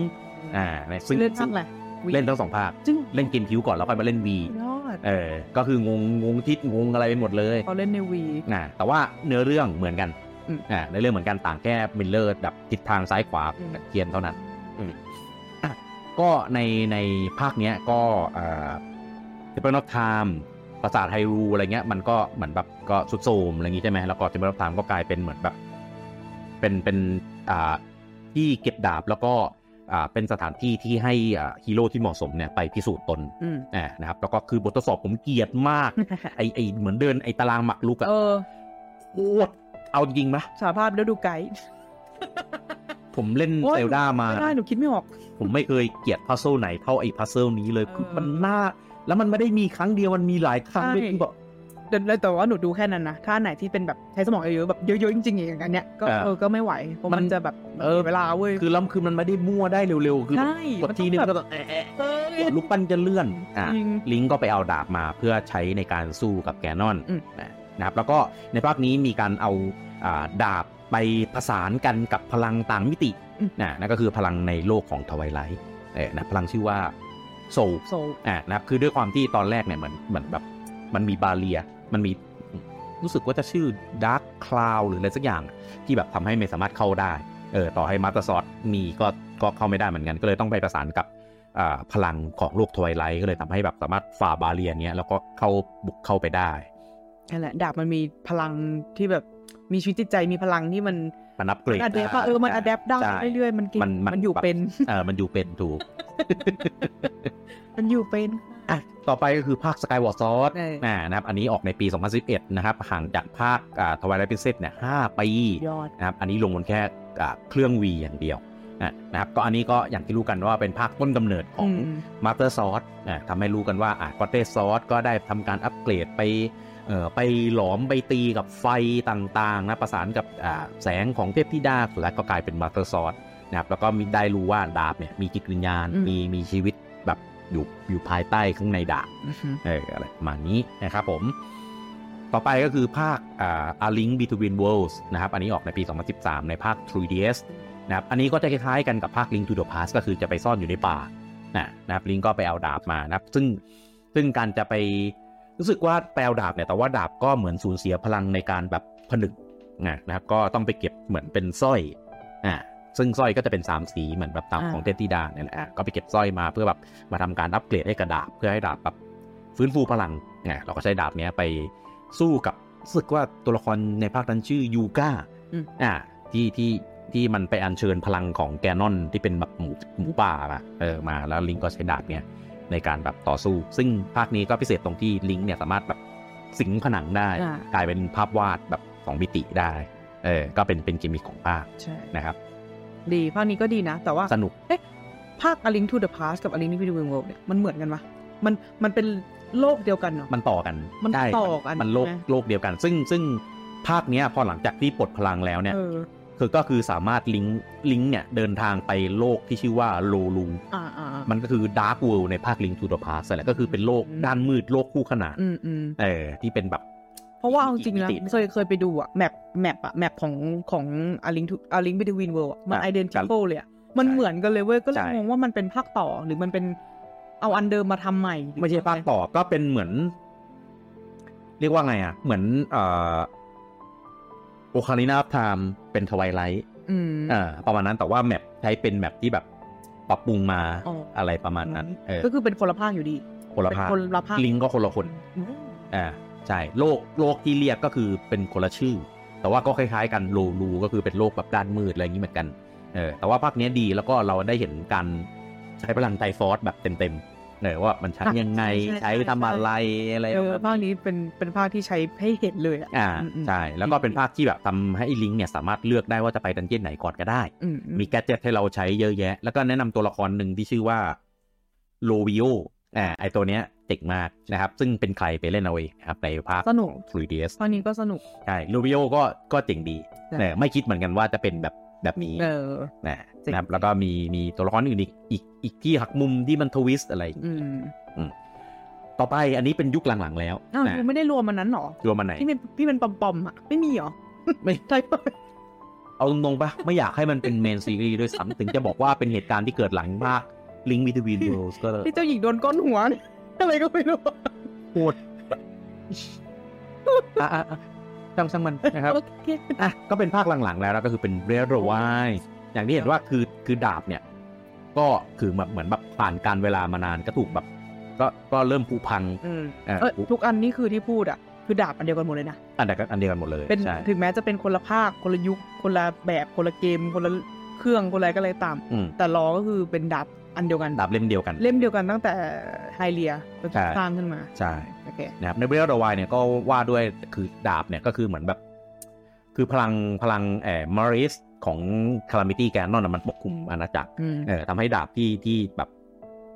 Speaker 1: อ่าซึ่ง
Speaker 2: เล่น
Speaker 1: ซึ่
Speaker 2: ภางคอะไร V
Speaker 1: เล่นทั้งสองภาค
Speaker 2: จึง
Speaker 1: เล่น GameCube ก่อนแล้วค่อยมาเล่น V
Speaker 2: ยอด
Speaker 1: เออก็คืองงงงทิศงงอะไรไปหมดเลย
Speaker 2: พอเล่นใน Wii
Speaker 1: อ่าแต่ว่าเนื้อเรื่องเหมือนกัน
Speaker 2: อืม
Speaker 1: อ่าเนื้อเรื่องเหมือนกันต่างแค่ mirror แบบทิศทางซ้ายขวา
Speaker 2: อืม
Speaker 1: เทียนเท่านั้นอืมอะ ก็ในในภาคเนี้ยก็อ่า Temple of Time ปราสาท Hyrule อะไรเงี้ยมันก็เหมือนแบบก็สุดโทรมอะไรอย่างงี้ใช่ไหมแล้วก็ Temple of Time ก็กลายเป็นเหมือนแบบ เป็นเป็นอ่าที่เก็บดาบแล้วก็อ่าเป็นสถานที่ที่ให้อ่าฮีโร่ที่เหมาะสมเนี่ยไปพิสูจน์ตน
Speaker 2: อืม
Speaker 1: อ่านะครับ แล้วก็คือบททดสอบผมเกลียดมากไอไอเหมือนเดินไอตารางหมักลุกอะ
Speaker 2: เออ
Speaker 1: โคตรเอาจริงไหม
Speaker 2: สารภาพแล้วดูไกด์
Speaker 1: ผมเล่น
Speaker 2: โอ๊ย
Speaker 1: เซลดามา
Speaker 2: ไม่ได้หนูคิดไม่ออก
Speaker 1: ผมไม่เคยเกลียดพัซเซิลไหนเท่าไอพัซเซิลนี้เลย
Speaker 2: เออ
Speaker 1: คือมันน่า แล้วมันไม่ได้มีครั้งเดียวมันมีหลายครั้ง
Speaker 2: ใช่
Speaker 1: ด้วยคือแบบ
Speaker 2: แต่แต่ว่าหนูดูแค่นั้นนะถ้าอันไหนที่เป็นแบบใช้สมองเยอะๆแบบเยอะๆจริงๆอย่างอันเนี้ยก็
Speaker 1: เออ
Speaker 2: เออก็ไม่ไหวเพราะ
Speaker 1: มั
Speaker 2: มันนจะแบบ
Speaker 1: เออ
Speaker 2: เวลาเว้ย
Speaker 1: คือแล้วคือมันไม่ได้มั่วได้เร็วๆคือ
Speaker 2: ใช่
Speaker 1: กดทีนึง
Speaker 2: มัน
Speaker 1: ก็
Speaker 2: ต้องแบบ
Speaker 1: ต้องแอะแอะ
Speaker 2: เออ
Speaker 1: ลูกปั้นจะเลื่อนอะ
Speaker 2: จริง
Speaker 1: ลิงก์ก็ไปเอาดาบมาเพื่อใช้ในการสู้กับ Ganon อื
Speaker 2: ม
Speaker 1: นะครับแล้วก็ในภาคนี้มีการเอาอ่าดาบไปผสานกันกับพลังต่างมิติ
Speaker 2: อืม
Speaker 1: นะนั่นก็คือพลังในโลกของ Twilight เออนะพลังชื่อว่า
Speaker 2: Sols
Speaker 1: อ่านะครับคือด้วยความที่ตอนแรกเนี่ยเหมือนเหมือนแบบมันมี barrier มันมีรู้สึกว่าจะชื่อ dark cloud หรืออะไรสักอย่าง ที่แบบทำให้ไม่สามารถเข้าได้เออต่อให้ Master Sword มีก็ก็เข้าไม่ได้เหมือนกันก็เลยต้องไปประสานกับอ่าพลังของโลก Twilight ก็เลยทำให้แบบสามารถฝ่า barrier เนี้ยแล้วก็เข้าบุกเข้าไปได้
Speaker 2: นั่นแหละดาบมันมีพลังที่แบบ มีชีวิตจิตใจมีพลังที่มัน
Speaker 1: มันอัปเกรด
Speaker 2: adapt เออมัน adapt ได้
Speaker 1: ใช่
Speaker 2: เรื่อยๆมันเก่ง
Speaker 1: มันมัน
Speaker 2: มันอยู่
Speaker 1: แบบ
Speaker 2: เป็น
Speaker 1: เออมันอยู่เป็นถูก
Speaker 2: มันอยู่เป็น
Speaker 1: อะต่อไปก็คือภาค Skyward Sword
Speaker 2: เออ
Speaker 1: นะนะครับ อันนี้ออกในปี 2011 นะครับ ห่างจากภาคอ่า Twilight Princess เนี่ย5ปี
Speaker 2: ยอด
Speaker 1: นะครับ อันนี้ลงบนแค่อ่าเครื่อง V อย่างเดียวนะนะครับ ก็อันนี้ก็อย่างที่รู้กันว่าเป็นภาคต้นกำเนิดของ
Speaker 2: อืม
Speaker 1: Master Sword นะทำให้รู้กันว่าอะ Master Sword ก็ได้ทำการอัปเกรดไปเอ่อ ไปหลอมไปตีกับไฟต่างๆนะประสานกับอ่าแสงของเทพธิดาสุดท้ายก็กลายเป็น Master Sword นะครับแล้วก็มีได้รู้ว่าดาบเนี่ยมีจิตวิญญาณ
Speaker 2: อืม
Speaker 1: มีมีชีวิตแบบอยู่อยู่ภายใต้ข้างในดาบ
Speaker 2: อือหือ
Speaker 1: เอออะไรประมาณนี้นะครับผม ต่อไปก็คือภาคอ่า A Link Between Worlds นะครับ อันนี้ออกในปี 2013 ในภาค 3DS นะครับอันนี้ก็จะคล้ายๆกันกับภาค Link to the Past ก็คือจะไปซ่อนอยู่ในป่านะนะครับลิงก็ไปเอาดาบมานะครับ ซึ่งซึ่งการจะไป รู้สึกว่าไปเอาดาบเนี่ยแต่ว่าดาบก็เหมือนสูญเสียพลังในการแบบผนึกนะนะครับก็ต้องไปเก็บเหมือนเป็นสร้อยอ่าซึ่งสร้อยก็จะเป็นสามสีเหมือนแบบตาม
Speaker 2: อ่า
Speaker 1: ของเทพธิดาเนี่ยแหละอะก็ไปเก็บสร้อยมาเพื่อแบบมาทำการอัปเกรดให้กระดาบเพื่อให้ดาบแบบฟื้นฟูพลังไงเราก็ใช้ดาบเนี้ยไปสู้กับรู้สึกว่าตัวละครในภาคนั้นชื่อยูก้า
Speaker 2: อืม
Speaker 1: อ่าที่ที่ที่มันไปอัญเชิญพลังของแกนนอนที่เป็นแบบหมูหมูป่าอะเออมาแล้วลิงก็ใช้ดาบเนี้ย ในการแบบต่อสู้ ซึ่งภาคนี้ก็พิเศษตรงที่ลิงเนี่ยสามารถแบบสิงผนังได้
Speaker 2: อ่าก
Speaker 1: ลายเป็นภาพวาดแบบสองมิติได้เออก็เป็นเป็นกิมมิคของภาค
Speaker 2: ใช่
Speaker 1: นะครับ
Speaker 2: ดีภาคนี้ก็ดีนะ แต่ว่า
Speaker 1: สนุก
Speaker 2: เอ๊ะภาค A Link to the Past กับ A Link to the World เนี่ยมันเหมือนกันปะมันมันเป็นโลกเดียวกันเหรอ
Speaker 1: มันต่อกัน
Speaker 2: มัน
Speaker 1: ใช่
Speaker 2: ต่อกัน
Speaker 1: มันโลก
Speaker 2: ใช่ไหม
Speaker 1: โลกเดียวกัน ซึ่งซึ่งภาคเนี้ยพอหลังจากที่ปลดพลังแล้วเนี่ย
Speaker 2: เออ
Speaker 1: คือก็คือสามารถ Link Link เนี่ยเดินทางไปโลกที่ชื่อว่า Lorule
Speaker 2: อ่าอ่าอ่า
Speaker 1: มันก็คือ Dark World ในภาคลิง k ์ทูด e พาสแหละก็คือเป็นโลก
Speaker 2: อืม
Speaker 1: ด้านมืดโลกคู่ขนาน
Speaker 2: อืมอืม
Speaker 1: เออที่เป็นแบบ
Speaker 2: เพราะว่าเอาจริงๆนะ
Speaker 1: มิติ
Speaker 2: เคยเคยไปดูอะ map map อะ map ของของ A Link to A Link Between World อะมัน
Speaker 1: อะ
Speaker 2: identical เลยอะมัน
Speaker 1: ใช่
Speaker 2: เหมือนกันเลยเว้ยก็เลย
Speaker 1: ใช่
Speaker 2: งงว่ามันเป็นภาคต่อหรือมันเป็นเอาอันเดิมมาทำใหม่หรือ
Speaker 1: ไม่ใช่ภาคต่อก็เป็นเหมือน เรียกว่าไงอะเหมือนเอ่อ Ocarina of Time เป็น Twilight
Speaker 2: อืม
Speaker 1: อ่าประมาณนั้นแต่ว่า map ใช้เป็น map ที่แบบปรับปรุงมา
Speaker 2: อ๋ออ
Speaker 1: อะไรประมาณนั้นเออ
Speaker 2: ก็คือเป็นคนละภาคอยู่ดี
Speaker 1: คนละภาค
Speaker 2: เป็นคนละภาค
Speaker 1: ลิงก์ก็คนละคน
Speaker 2: อืม
Speaker 1: อ่าใช่โลกโลกที่เรียกก็คือเป็นคนละชื่อ แต่ว่าก็คล้ายๆกันโลลูก็คือเป็นโลกแบบด้านมืดอะไรอย่างนี้เหมือนกันเออแต่ว่าภาคเนี้ยดีแล้วก็เราได้เห็นการใช้พลังไทฟอร์สแบบเต็มๆ เออว่ามันใช้ยังไงใช้ทำอะไรอะไร
Speaker 2: เออภาคนี้เป็นเป็นภาคที่ใช้ให้เห็นเลยอะ
Speaker 1: อ่า
Speaker 2: อืม
Speaker 1: ใช่แล้วก็เป็นภาคที่แบบทำให้ลิงก์เนี่ยสามารถเลือกได้ว่าจะไปดันเจี้ยนไหนก่อนก็ได้
Speaker 2: อืมอืม
Speaker 1: มีแกดเจ็ตให้เราใช้เยอะแยะ แล้วก็แนะนำตัวละครหนึ่งที่ชื่อว่าRavio อ่าไอตัวเนี้ยเจ๋งมากนะครับ ซึ่งเป็นใครไปเล่นเอาเองนะครับในภาค
Speaker 2: สนุก
Speaker 1: 3DS
Speaker 2: ภาคนี้ก็สนุก
Speaker 1: ใช่ Ravio ก็ก็เจ๋งดี
Speaker 2: ใช่
Speaker 1: เออไม่คิดเหมือนกันว่าจะเป็นแบบ แบบนี้
Speaker 2: เออ
Speaker 1: นะ
Speaker 2: เจ๋ง
Speaker 1: นะครับ แล้วก็มีมีตัวละครอื่นอีกอีกอีกที่หักมุมที่มัน twist อะไรอย่างงี้
Speaker 2: อืม
Speaker 1: ต่อไปอันนี้เป็นยุคหลังๆแล้ว
Speaker 2: อ้าว
Speaker 1: นะ
Speaker 2: กูไม่ได้รวมมันนั้นหรอ
Speaker 1: รวมมันไหน
Speaker 2: ที่เป็นที่เป็นปอมๆอะไม่มีหรอ
Speaker 1: ไม่
Speaker 2: ใช่ปะ
Speaker 1: เอาตรงๆปะไม่อยากให้มันเป็น main series ด้วยซ้ำถึงจะบอกว่าเป็นเหตุการณ์ที่เกิดหลังภาค Link Between Worlds ก็
Speaker 2: ที่เจ้าหญิงโดนก้อนหัวเนี่ยอะไรก็ไม่รู้
Speaker 1: โคตรอะอะอะ ช่างช่างมันนะครับ
Speaker 2: โอเค
Speaker 1: อะก็เป็นภาคหลังๆแล้วนะก็คือเป็นเรโรไวอย่างที่เห็นว่าคือคือดาบเนี่ย ก็คือแบบเหมือนแบบผ่านการเวลามานานก็ถูกแบบ ก็ก็เริ่มผุพัง
Speaker 2: อืม
Speaker 1: เอ่อ
Speaker 2: เออทุกอันนี่คือที่พูดอะคือดาบอันเดียวกันหมดเลยนะ
Speaker 1: อันเดียวกันอันเดียวกันหมดเลย
Speaker 2: เป็น
Speaker 1: ใช่
Speaker 2: ถึงแม้จะเป็นคนละภาคคนละยุคคนละแบบคนละเกมคนละเครื่องคนละอะไรก็เลยตาม
Speaker 1: อืม
Speaker 2: แต่ล้อก็คือเป็นดาบ อันเดียวกัน
Speaker 1: ดาบเล่มเดียวกัน
Speaker 2: เล่มเดียวกันตั้งแต่ Hylia เป็น
Speaker 1: ใช่
Speaker 2: สร้างขึ้นมา
Speaker 1: ใช่
Speaker 2: โอเค
Speaker 1: นะครับใน Breath of the Wild เนี่ยก็ว่าด้วยคือดาบเนี่ยก็คือเหมือนแบบ คือพลังพลังแออ malice ของ Calamity Ganon มันปกคลุมอาณาจักร
Speaker 2: อืม
Speaker 1: เออทำให้ดาบที่ที่แบบ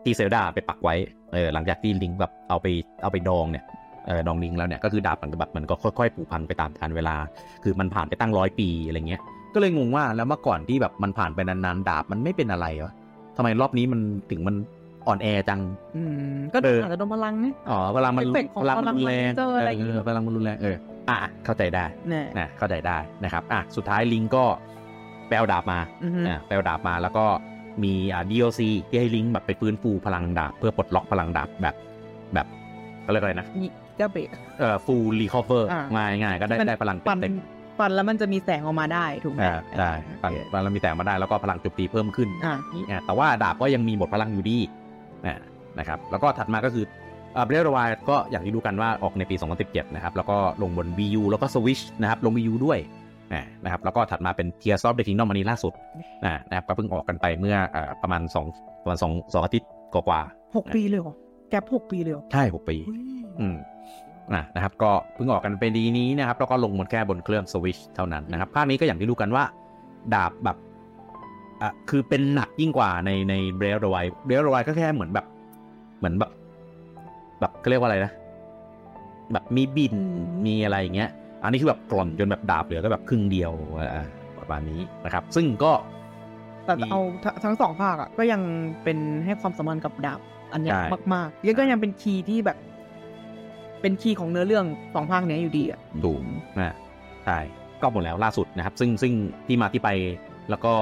Speaker 1: ที่ Zelda ไปปักไว้เออหลังจากที่ลิงแบบเอาไปเอาไปดองเนี่ยเออดองลิงแล้วเนี่ยก็คือดาบมันก็แบบมันก็ค่อยๆผุพังไปตามกาลเวลา คือมันผ่านไปตั้งร้อยปีอะไรเงี้ย ก็เลยงงว่าแล้วเมื่อก่อนที่แบบมันผ่านไปนานๆ ดาบมันไม่เป็นอะไรวะ ทำไมรอบนี้มันถึงมันอ่อนแอจัง
Speaker 2: อืม ก็
Speaker 1: เอออ
Speaker 2: อาจจะโดนพลังนี่
Speaker 1: อ๋อพลังมัน
Speaker 2: เอฟเฟกต์ของ
Speaker 1: พลังมันรุนแรง
Speaker 2: พลังมันเจออะไรอย่างงี้
Speaker 1: เออพลังมันรุนแรงเอออะเข้าใจได้
Speaker 2: แน่
Speaker 1: นะเข้าใจได้นะครับอะสุดท้ายลิงก็แปลดาบมา
Speaker 2: อือฮึ
Speaker 1: อะแปลดาบมาแล้วก็มีอ่า DLC ที่ให้ลิงแบบไปฟื้นฟูพลังดาบ เพื่อปลดล็อกพลังดาบแบบแบบเขาเรียกอะไรนะ
Speaker 2: นี่เจ้าเบรก
Speaker 1: เอ่อ full recover
Speaker 2: อ่า
Speaker 1: ง่ายง่ายๆก็ได้
Speaker 2: มัน
Speaker 1: ได้พลัง
Speaker 2: ฟัน
Speaker 1: เต็ม
Speaker 2: ฟันแล้วมันจะมีแสงออกมาได้ถูกไหม
Speaker 1: ๆอ่าได้
Speaker 2: โอ
Speaker 1: ฟัน
Speaker 2: เค
Speaker 1: ฟันแล้วมีแต่มาได้แล้วก็พลังโจมตีเพิ่มขึ้น
Speaker 2: อ่า
Speaker 1: อะแต่ว่าดาบก็ยังมีหมดพลังอยู่ดีอะนะครับแล้วก็ถัดมาก็คือเบรดวายก็อย่างที่ดูกันว่าออกในปี 2017 นะครับ แล้วก็ลงบน Wii U แล้วก็ Switch นะครับ ลง Wii U ด้วยอะนะครับแล้วก็ถัดมาเป็น Tears of the Kingdom อันนี้ล่าสุดอะนะครับก็เพิ่งออกกันไปเมื่ออ่าประมาณ2ประมาณ2 2อาทิตย์กว่า
Speaker 2: หกปีเลยเหรอ แกปหกปีเลยเหรอ
Speaker 1: ๆใช่ 6 ปีอืมอะ นะครับก็เพิ่งออกกันเป็นดีนี้นะครับแล้วก็ลงบนแค่บนเครื่อง Switch เท่านั้นนะครับภาคนี้ก็อย่างที่รู้กันว่า ดาบแบบอะคือเป็นหนักยิ่งกว่าในในเบรดไวเบรดไวก็แค่เหมือนแบบ เหมือนแบบ แบบเขาเรียกว่าอะไรนะ แบบมีบินมีอะไรอย่างเงี้ย อันนี้คือแบบกร่อนจนแบบดาบเหลือก็แบบครึ่งเดียวอ่าประมาณนี้นะครับ ซึ่งก็
Speaker 2: แต่
Speaker 1: มี
Speaker 2: เอาททั้งสองภาคอะก็ยังเป็นให้ความสำคัญกับดาบอันเนี้ย
Speaker 1: ใช่
Speaker 2: มากๆยังก็ยังเป็นคีย์ที่แบบ เป็นคีย์ของเนื้อเรื่องสองภาคเนี้ยอยู่ดีอะ
Speaker 1: ถูกนะใช่ก็หมดแล้วล่าสุดนะครับ ซึ่งซึ่งที่มาที่ไปแล้วก็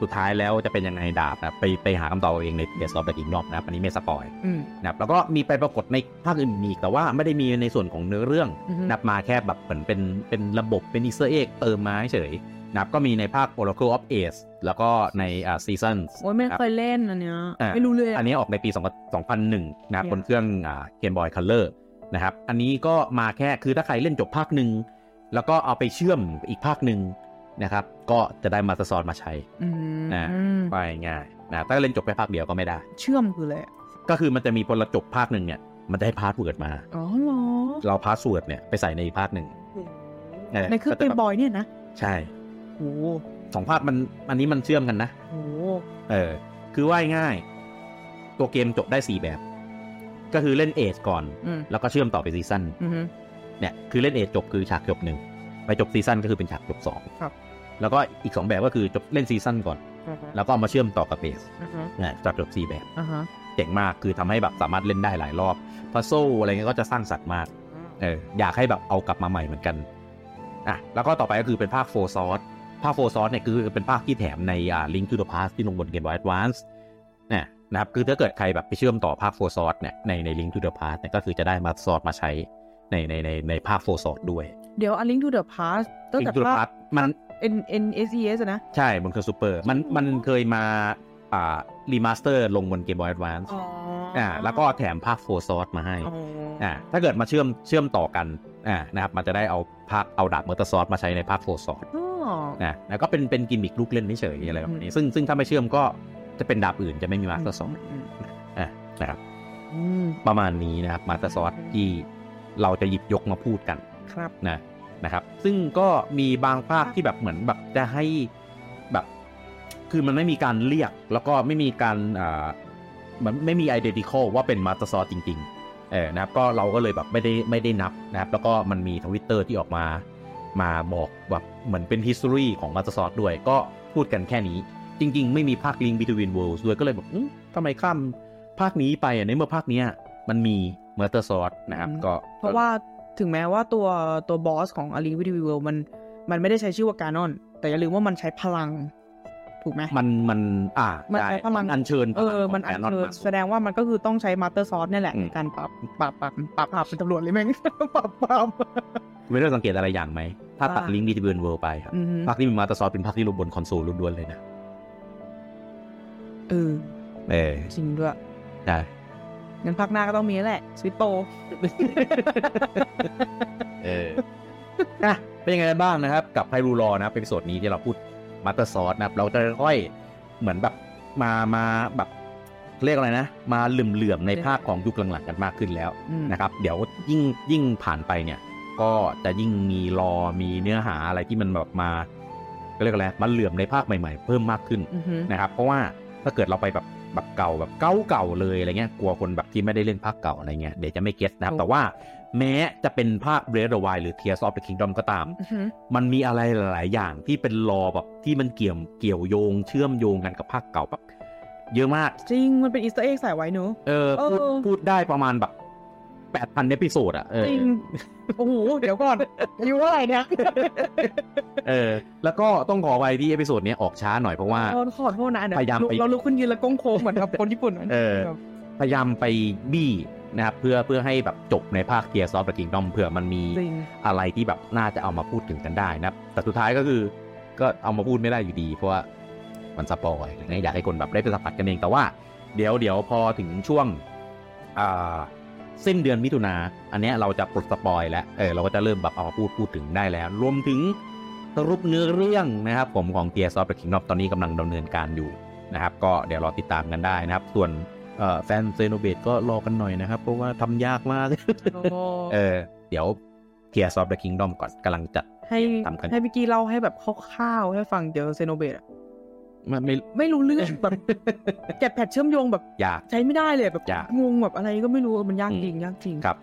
Speaker 1: สุดท้ายแล้วจะเป็นยังไงดาบนะครับไปไปหาคำตอบเอาเองในเดส of the Kingdom นะครับอันนี้ไม่สปอย
Speaker 2: อืม
Speaker 1: นะครับแล้วก็มีไปปรากฏในภาคอื่นอีกแต่ว่าไม่ได้มีในส่วนของเนื้อเรื่อง
Speaker 2: อือฮึ
Speaker 1: นับมาแค่แบบเหมือนเป็นเป็นระบบเป็น easter egg เติมมาเฉยนะครับก็มีในภาค Oracle of Age แล้วก็ในอ่า Seasons
Speaker 2: โอ้ยไม่เคยเล่นอันเนี้ย
Speaker 1: อะ
Speaker 2: ไม่รู้เลยะ
Speaker 1: อันนี้ออกในปี2 2001 นะครับ
Speaker 2: Yeah.
Speaker 1: บนเครื่องอ่า Game Boy Color นะครับ อันนี้ก็มาแค่คือถ้าใครเล่นจบภาคหนึ่งแล้วก็เอาไปเชื่อมอีกภาคหนึ่งนะครับ ก็จะได้ Master Sword มาใช้
Speaker 2: อืม
Speaker 1: นะไปง่ายนะถ้าเล่นจบแค่ภาคเดียวก็ไม่ได้
Speaker 2: เชื่อมคืออะไรอะ
Speaker 1: ก็คือมันจะมีพอเราจบภาคหนึ่งเนี่ยมันจะให้ password มา
Speaker 2: อ๋อเหรอ
Speaker 1: เรา password เนี่ยไปใส่ในอีกภาคหนึ่งเออ
Speaker 2: ในเครื่อง
Speaker 1: ก็จะแบบ
Speaker 2: Game Boy เนี่ยนะ
Speaker 1: ใช่
Speaker 2: โอ้
Speaker 1: สองภาคมันอันนี้มันเชื่อมกันนะ
Speaker 2: โห
Speaker 1: เออ คือว่าง่ายๆตัวเกมจบได้4แบบ ก็คือเล่น Ages ก่อน
Speaker 2: อืม
Speaker 1: แล้วก็เชื่อมต่อไป Seasons
Speaker 2: อือฮึ
Speaker 1: เนี่ยคือเล่น Ages จบคือฉากจบหนึ่งไปจบ Seasons ก็คือเป็นฉากจบสอง
Speaker 2: ครับ
Speaker 1: แล้วก็อีก2แบบก็คือจบเล่น Seasons ก่อน
Speaker 2: อ่าฮะ
Speaker 1: แล้วก็เอามาเชื่อมต่อกับ Ages
Speaker 2: อ่าฮะ
Speaker 1: เนี่ยจากจบสี่แบบ
Speaker 2: อ่าฮะ
Speaker 1: เจ๋งมากคือทำให้แบบสามารถเล่นได้หลายรอบ puzzle อะไรเงี้ยก็จะสร้างสรรค์มากเอออยากให้แบบเอากลับมาใหม่เหมือนกันอะแล้วก็ต่อไปก็คือเป็นภาคโฟซอสภาคโฟซอสเนี่ยคือเป็นภาคที่แถมในอ่า Link to the Past ที่ลงบน Game Boy Advance เนี่ย นะครับคือถ้าเกิดใครแบบไปเชื่อมต่อภาคโฟซอสเนี่ยในใน Link to the Past เนี่ยก็คือจะได้มาซอสมาใช้ในในในในภาคโฟซอสด้วย
Speaker 2: เดี๋ยว A Link to the Past ตั้งแต่ภาค Link to the
Speaker 1: Past มัน
Speaker 2: N N S E S อะนะ
Speaker 1: ใช่บนเครื่องซูเปอร์มัน
Speaker 2: จริงเหรอ
Speaker 1: มันเคยมาอ่า remaster ลงบน Game Boy Advance อ๋อ
Speaker 2: อ่า
Speaker 1: แล้วก็แถมภาค Four Swords มาให้
Speaker 2: อ๋ออ
Speaker 1: อ่าถ้าเกิดมาเชื่อมเชื่อมต่อกันอ่านะครับมันจะได้เอาภาคเอาดาบ Master Sword มาใช้ในภาค Four Swords อ๋
Speaker 2: อ
Speaker 1: นะแล้วก็เป็นเป็นกิมมิคลูกเล่นเฉยๆอะไรแบบนี้
Speaker 2: อืม
Speaker 1: ซึ่งซึ่งถ้าไม่เชื่อมก็ จะเป็นดาบอื่นจะไม่มี Master Sword อื
Speaker 2: ม
Speaker 1: อ่านะครับ
Speaker 2: อืม
Speaker 1: ประมาณนี้นะครับ Master Sword ที่เราจะหยิบยกมาพูดกัน
Speaker 2: ครับ
Speaker 1: นะนะครับ ซึ่งก็มีบางภาคที่แบบเหมือนแบบจะให้แบบ คือมันไม่มีการเรียก แล้วก็ไม่มีการอ่าเหมือนไม่มี identical ว่าเป็น Master Sword จริง ๆ เออนะครับ ก็เราก็เลยแบบไม่ได้ไม่ได้นับนะครับ แล้วก็มันมีทวิตเตอร์ที่ออกมา มาบอกแบบเหมือนเป็น history ของ Master Sword ด้วยก็พูดกันแค่นี้ จริง ๆ ไม่มีภาค Link Between Worlds ด้วยก็เลยแบบอื้อทำไมข้ามภาคนี้ไปอะในเมื่อภาคเนี้ยมันมีมาสเตอร์ซอสนะครับ
Speaker 2: อืม
Speaker 1: ก็
Speaker 2: เพราะว่าถึงแม้ว่าตัวตัวบอสของ A Link to the World มันมันไม่ได้ใช้ชื่อว่าการอน แต่อย่าลืมว่ามันใช้พลัง ถูกไหม
Speaker 1: มันมัน อ่า
Speaker 2: มัน
Speaker 1: ได้
Speaker 2: ใช้พลัง
Speaker 1: อัญเชิญ
Speaker 2: เออ
Speaker 1: พลัง
Speaker 2: มัน
Speaker 1: ข
Speaker 2: อั
Speaker 1: ง
Speaker 2: น
Speaker 1: Canon
Speaker 2: เชิญ
Speaker 1: มาสู่
Speaker 2: แสดงว่ามันก็คือต้องใช้มาสเตอร์ซอสนี่แหละ
Speaker 1: อืม
Speaker 2: ในการปรับปรับปรับปรับปรับเป็นตำรวจเลยแม่งปรับปรับ
Speaker 1: ไม่ได้สังเกตอะไรอย่างไหม ถ้าตัด
Speaker 2: ว่า
Speaker 1: ลิงก์ดีทีเบิร์นเวิร์ไปครับ
Speaker 2: อือฮึ
Speaker 1: ภาคที่มีมาสเตอร์ซอสเป็นภาคที่ลงบนคอนโซลล้วนๆเลยนะ
Speaker 2: เออ
Speaker 1: เออ
Speaker 2: จริงด้วย
Speaker 1: ใช่
Speaker 2: งั้นภาคหน้าก็ต้องมีแล้วแหละ สวิตโต
Speaker 1: เออนะเป็นยังไงกันบ้างนะครับ กับ Hyrule Lore นะครับ episode นี้ที่เราพูด Master Sword นะครับ เราจะค่อยเหมือนแบบมามาแบบเรียกอะไรนะ มาเหลื่อมๆในภาคของยุคหลังๆกันมากขึ้นแล้ว
Speaker 2: อืม
Speaker 1: นะครับ เดี๋ยวยิ่งยิ่งผ่านไปเนี่ย ก็จะยิ่งมี lore มีเนื้อหาอะไรที่มันแบบมาเรียกอะไรมันเหลื่อมในภาคใหม่ ๆ เพิ่มมากขึ้น
Speaker 2: อือฮึ
Speaker 1: นะครับ เพราะว่า ถ้าเกิดเราไปแบบแบบเก่าแบบเก่าเก่าๆเลยอะไรเงี้ยกลัวคนแบบที่ไม่ได้เล่นภาคเก่าอะไรเงี้ยเดี๋ยวจะไม่ get นะครับ แต่ว่าแม้จะเป็นภาค Breath of the Wild หรือ Tears of the Kingdom ก็ตาม
Speaker 2: อือฮึ
Speaker 1: มันมีอะไรหลาย ๆ อย่างที่เป็น lore แบบที่มันเกี่ยวเกี่ยวโยง เชื่อมโยงกันกับภาคเก่าแบบเยอะมาก
Speaker 2: จริง มันเป็น Easter egg ใส่ไว้เนอะ
Speaker 1: เออพูด
Speaker 2: เออ
Speaker 1: พูดได้ประมาณแบบแปดพัน episode อะเออ
Speaker 2: จริง โอ้โห เดี๋ยวก่อนอายุเท่าไหร่เนี่ย
Speaker 1: เออ แล้วก็ต้องขอไว้ที่ episode นี้ยออกช้าหน่อยเพราะว่า
Speaker 2: เออขอโทษนะเดี๋ยว
Speaker 1: พยายามไป
Speaker 2: เราลุกขึ้นยืนแล้วก้งโค้งเหมือนกับคนญี่ปุ่นนะ
Speaker 1: เออ
Speaker 2: แบบ
Speaker 1: พยายามไปบี้นะครับเพื่อเพื่อให้แบบจบในภาค Tears of the Kingdom เผื่อมันมี
Speaker 2: จริง
Speaker 1: อะไรที่แบบน่าจะเอามาพูดถึงกันได้นะครับแต่สุดท้ายก็คือก็เอามาพูดไม่ได้อยู่ดี เพราะว่ามัน spoil หรือไงอยากให้คนแบบได้ไปสัมผัสกันเองแต่ว่าเดี๋ยวเดี๋ยวพอถึงช่วงอ่าสิ้นเดือนมิถุนาอันเนี้ยเราจะปลด spoil แล้วเออเราก็จะเริ่มแบบเอามาพูดพูดถึงได้แล้ว รวมถึง สรุปเนื้อเรื่องนะครับผมของ Tears of the Kingdom ตอนนี้กำลังดำเนินการอยู่นะครับก็เดี๋ยวรอติดตามกันได้นะครับ ส่วนเอ่อแฟน Xenoblade ก็รอกันหน่อยนะครับ เพราะว่าทำยากมากเออเดี๋ยว Tears of the Kingdom ก่อนกำลังจัด
Speaker 2: ให้
Speaker 1: ทำกัน
Speaker 2: ให้พี่กี้เล่าให้แบบคร่าวๆให้ฟังเดี๋ยว Xenobladeอะ
Speaker 1: มันไม่
Speaker 2: ไม่รู้เรื่องแบบแกะแพทเชื่อมโยงแบบ
Speaker 1: ยาก
Speaker 2: ใช้ไม่ได้เลยแบบ
Speaker 1: ยาก
Speaker 2: งงแบบอะไรก็ไม่รู้มันยาก
Speaker 1: อืม
Speaker 2: จริงยากจริง
Speaker 1: ครับ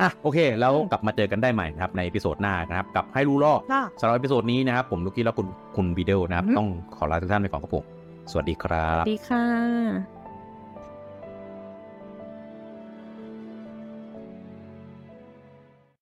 Speaker 1: อะโอเค แล้วกลับมาเจอกันได้ใหม่นะครับในอีพิโซดหน้านะครับ กับให้รู้รอด
Speaker 2: ค่ะ
Speaker 1: สำหรับอีพิโซดนี้นะครับ ผมลูกกี้และคุณคุณวิดีโอนะครับ
Speaker 2: อือฮึ
Speaker 1: ต้องขอลาทุกท่านไปก่อนครับผม สวัสดีครั
Speaker 2: ส
Speaker 1: บ
Speaker 2: วัสดีค่ะ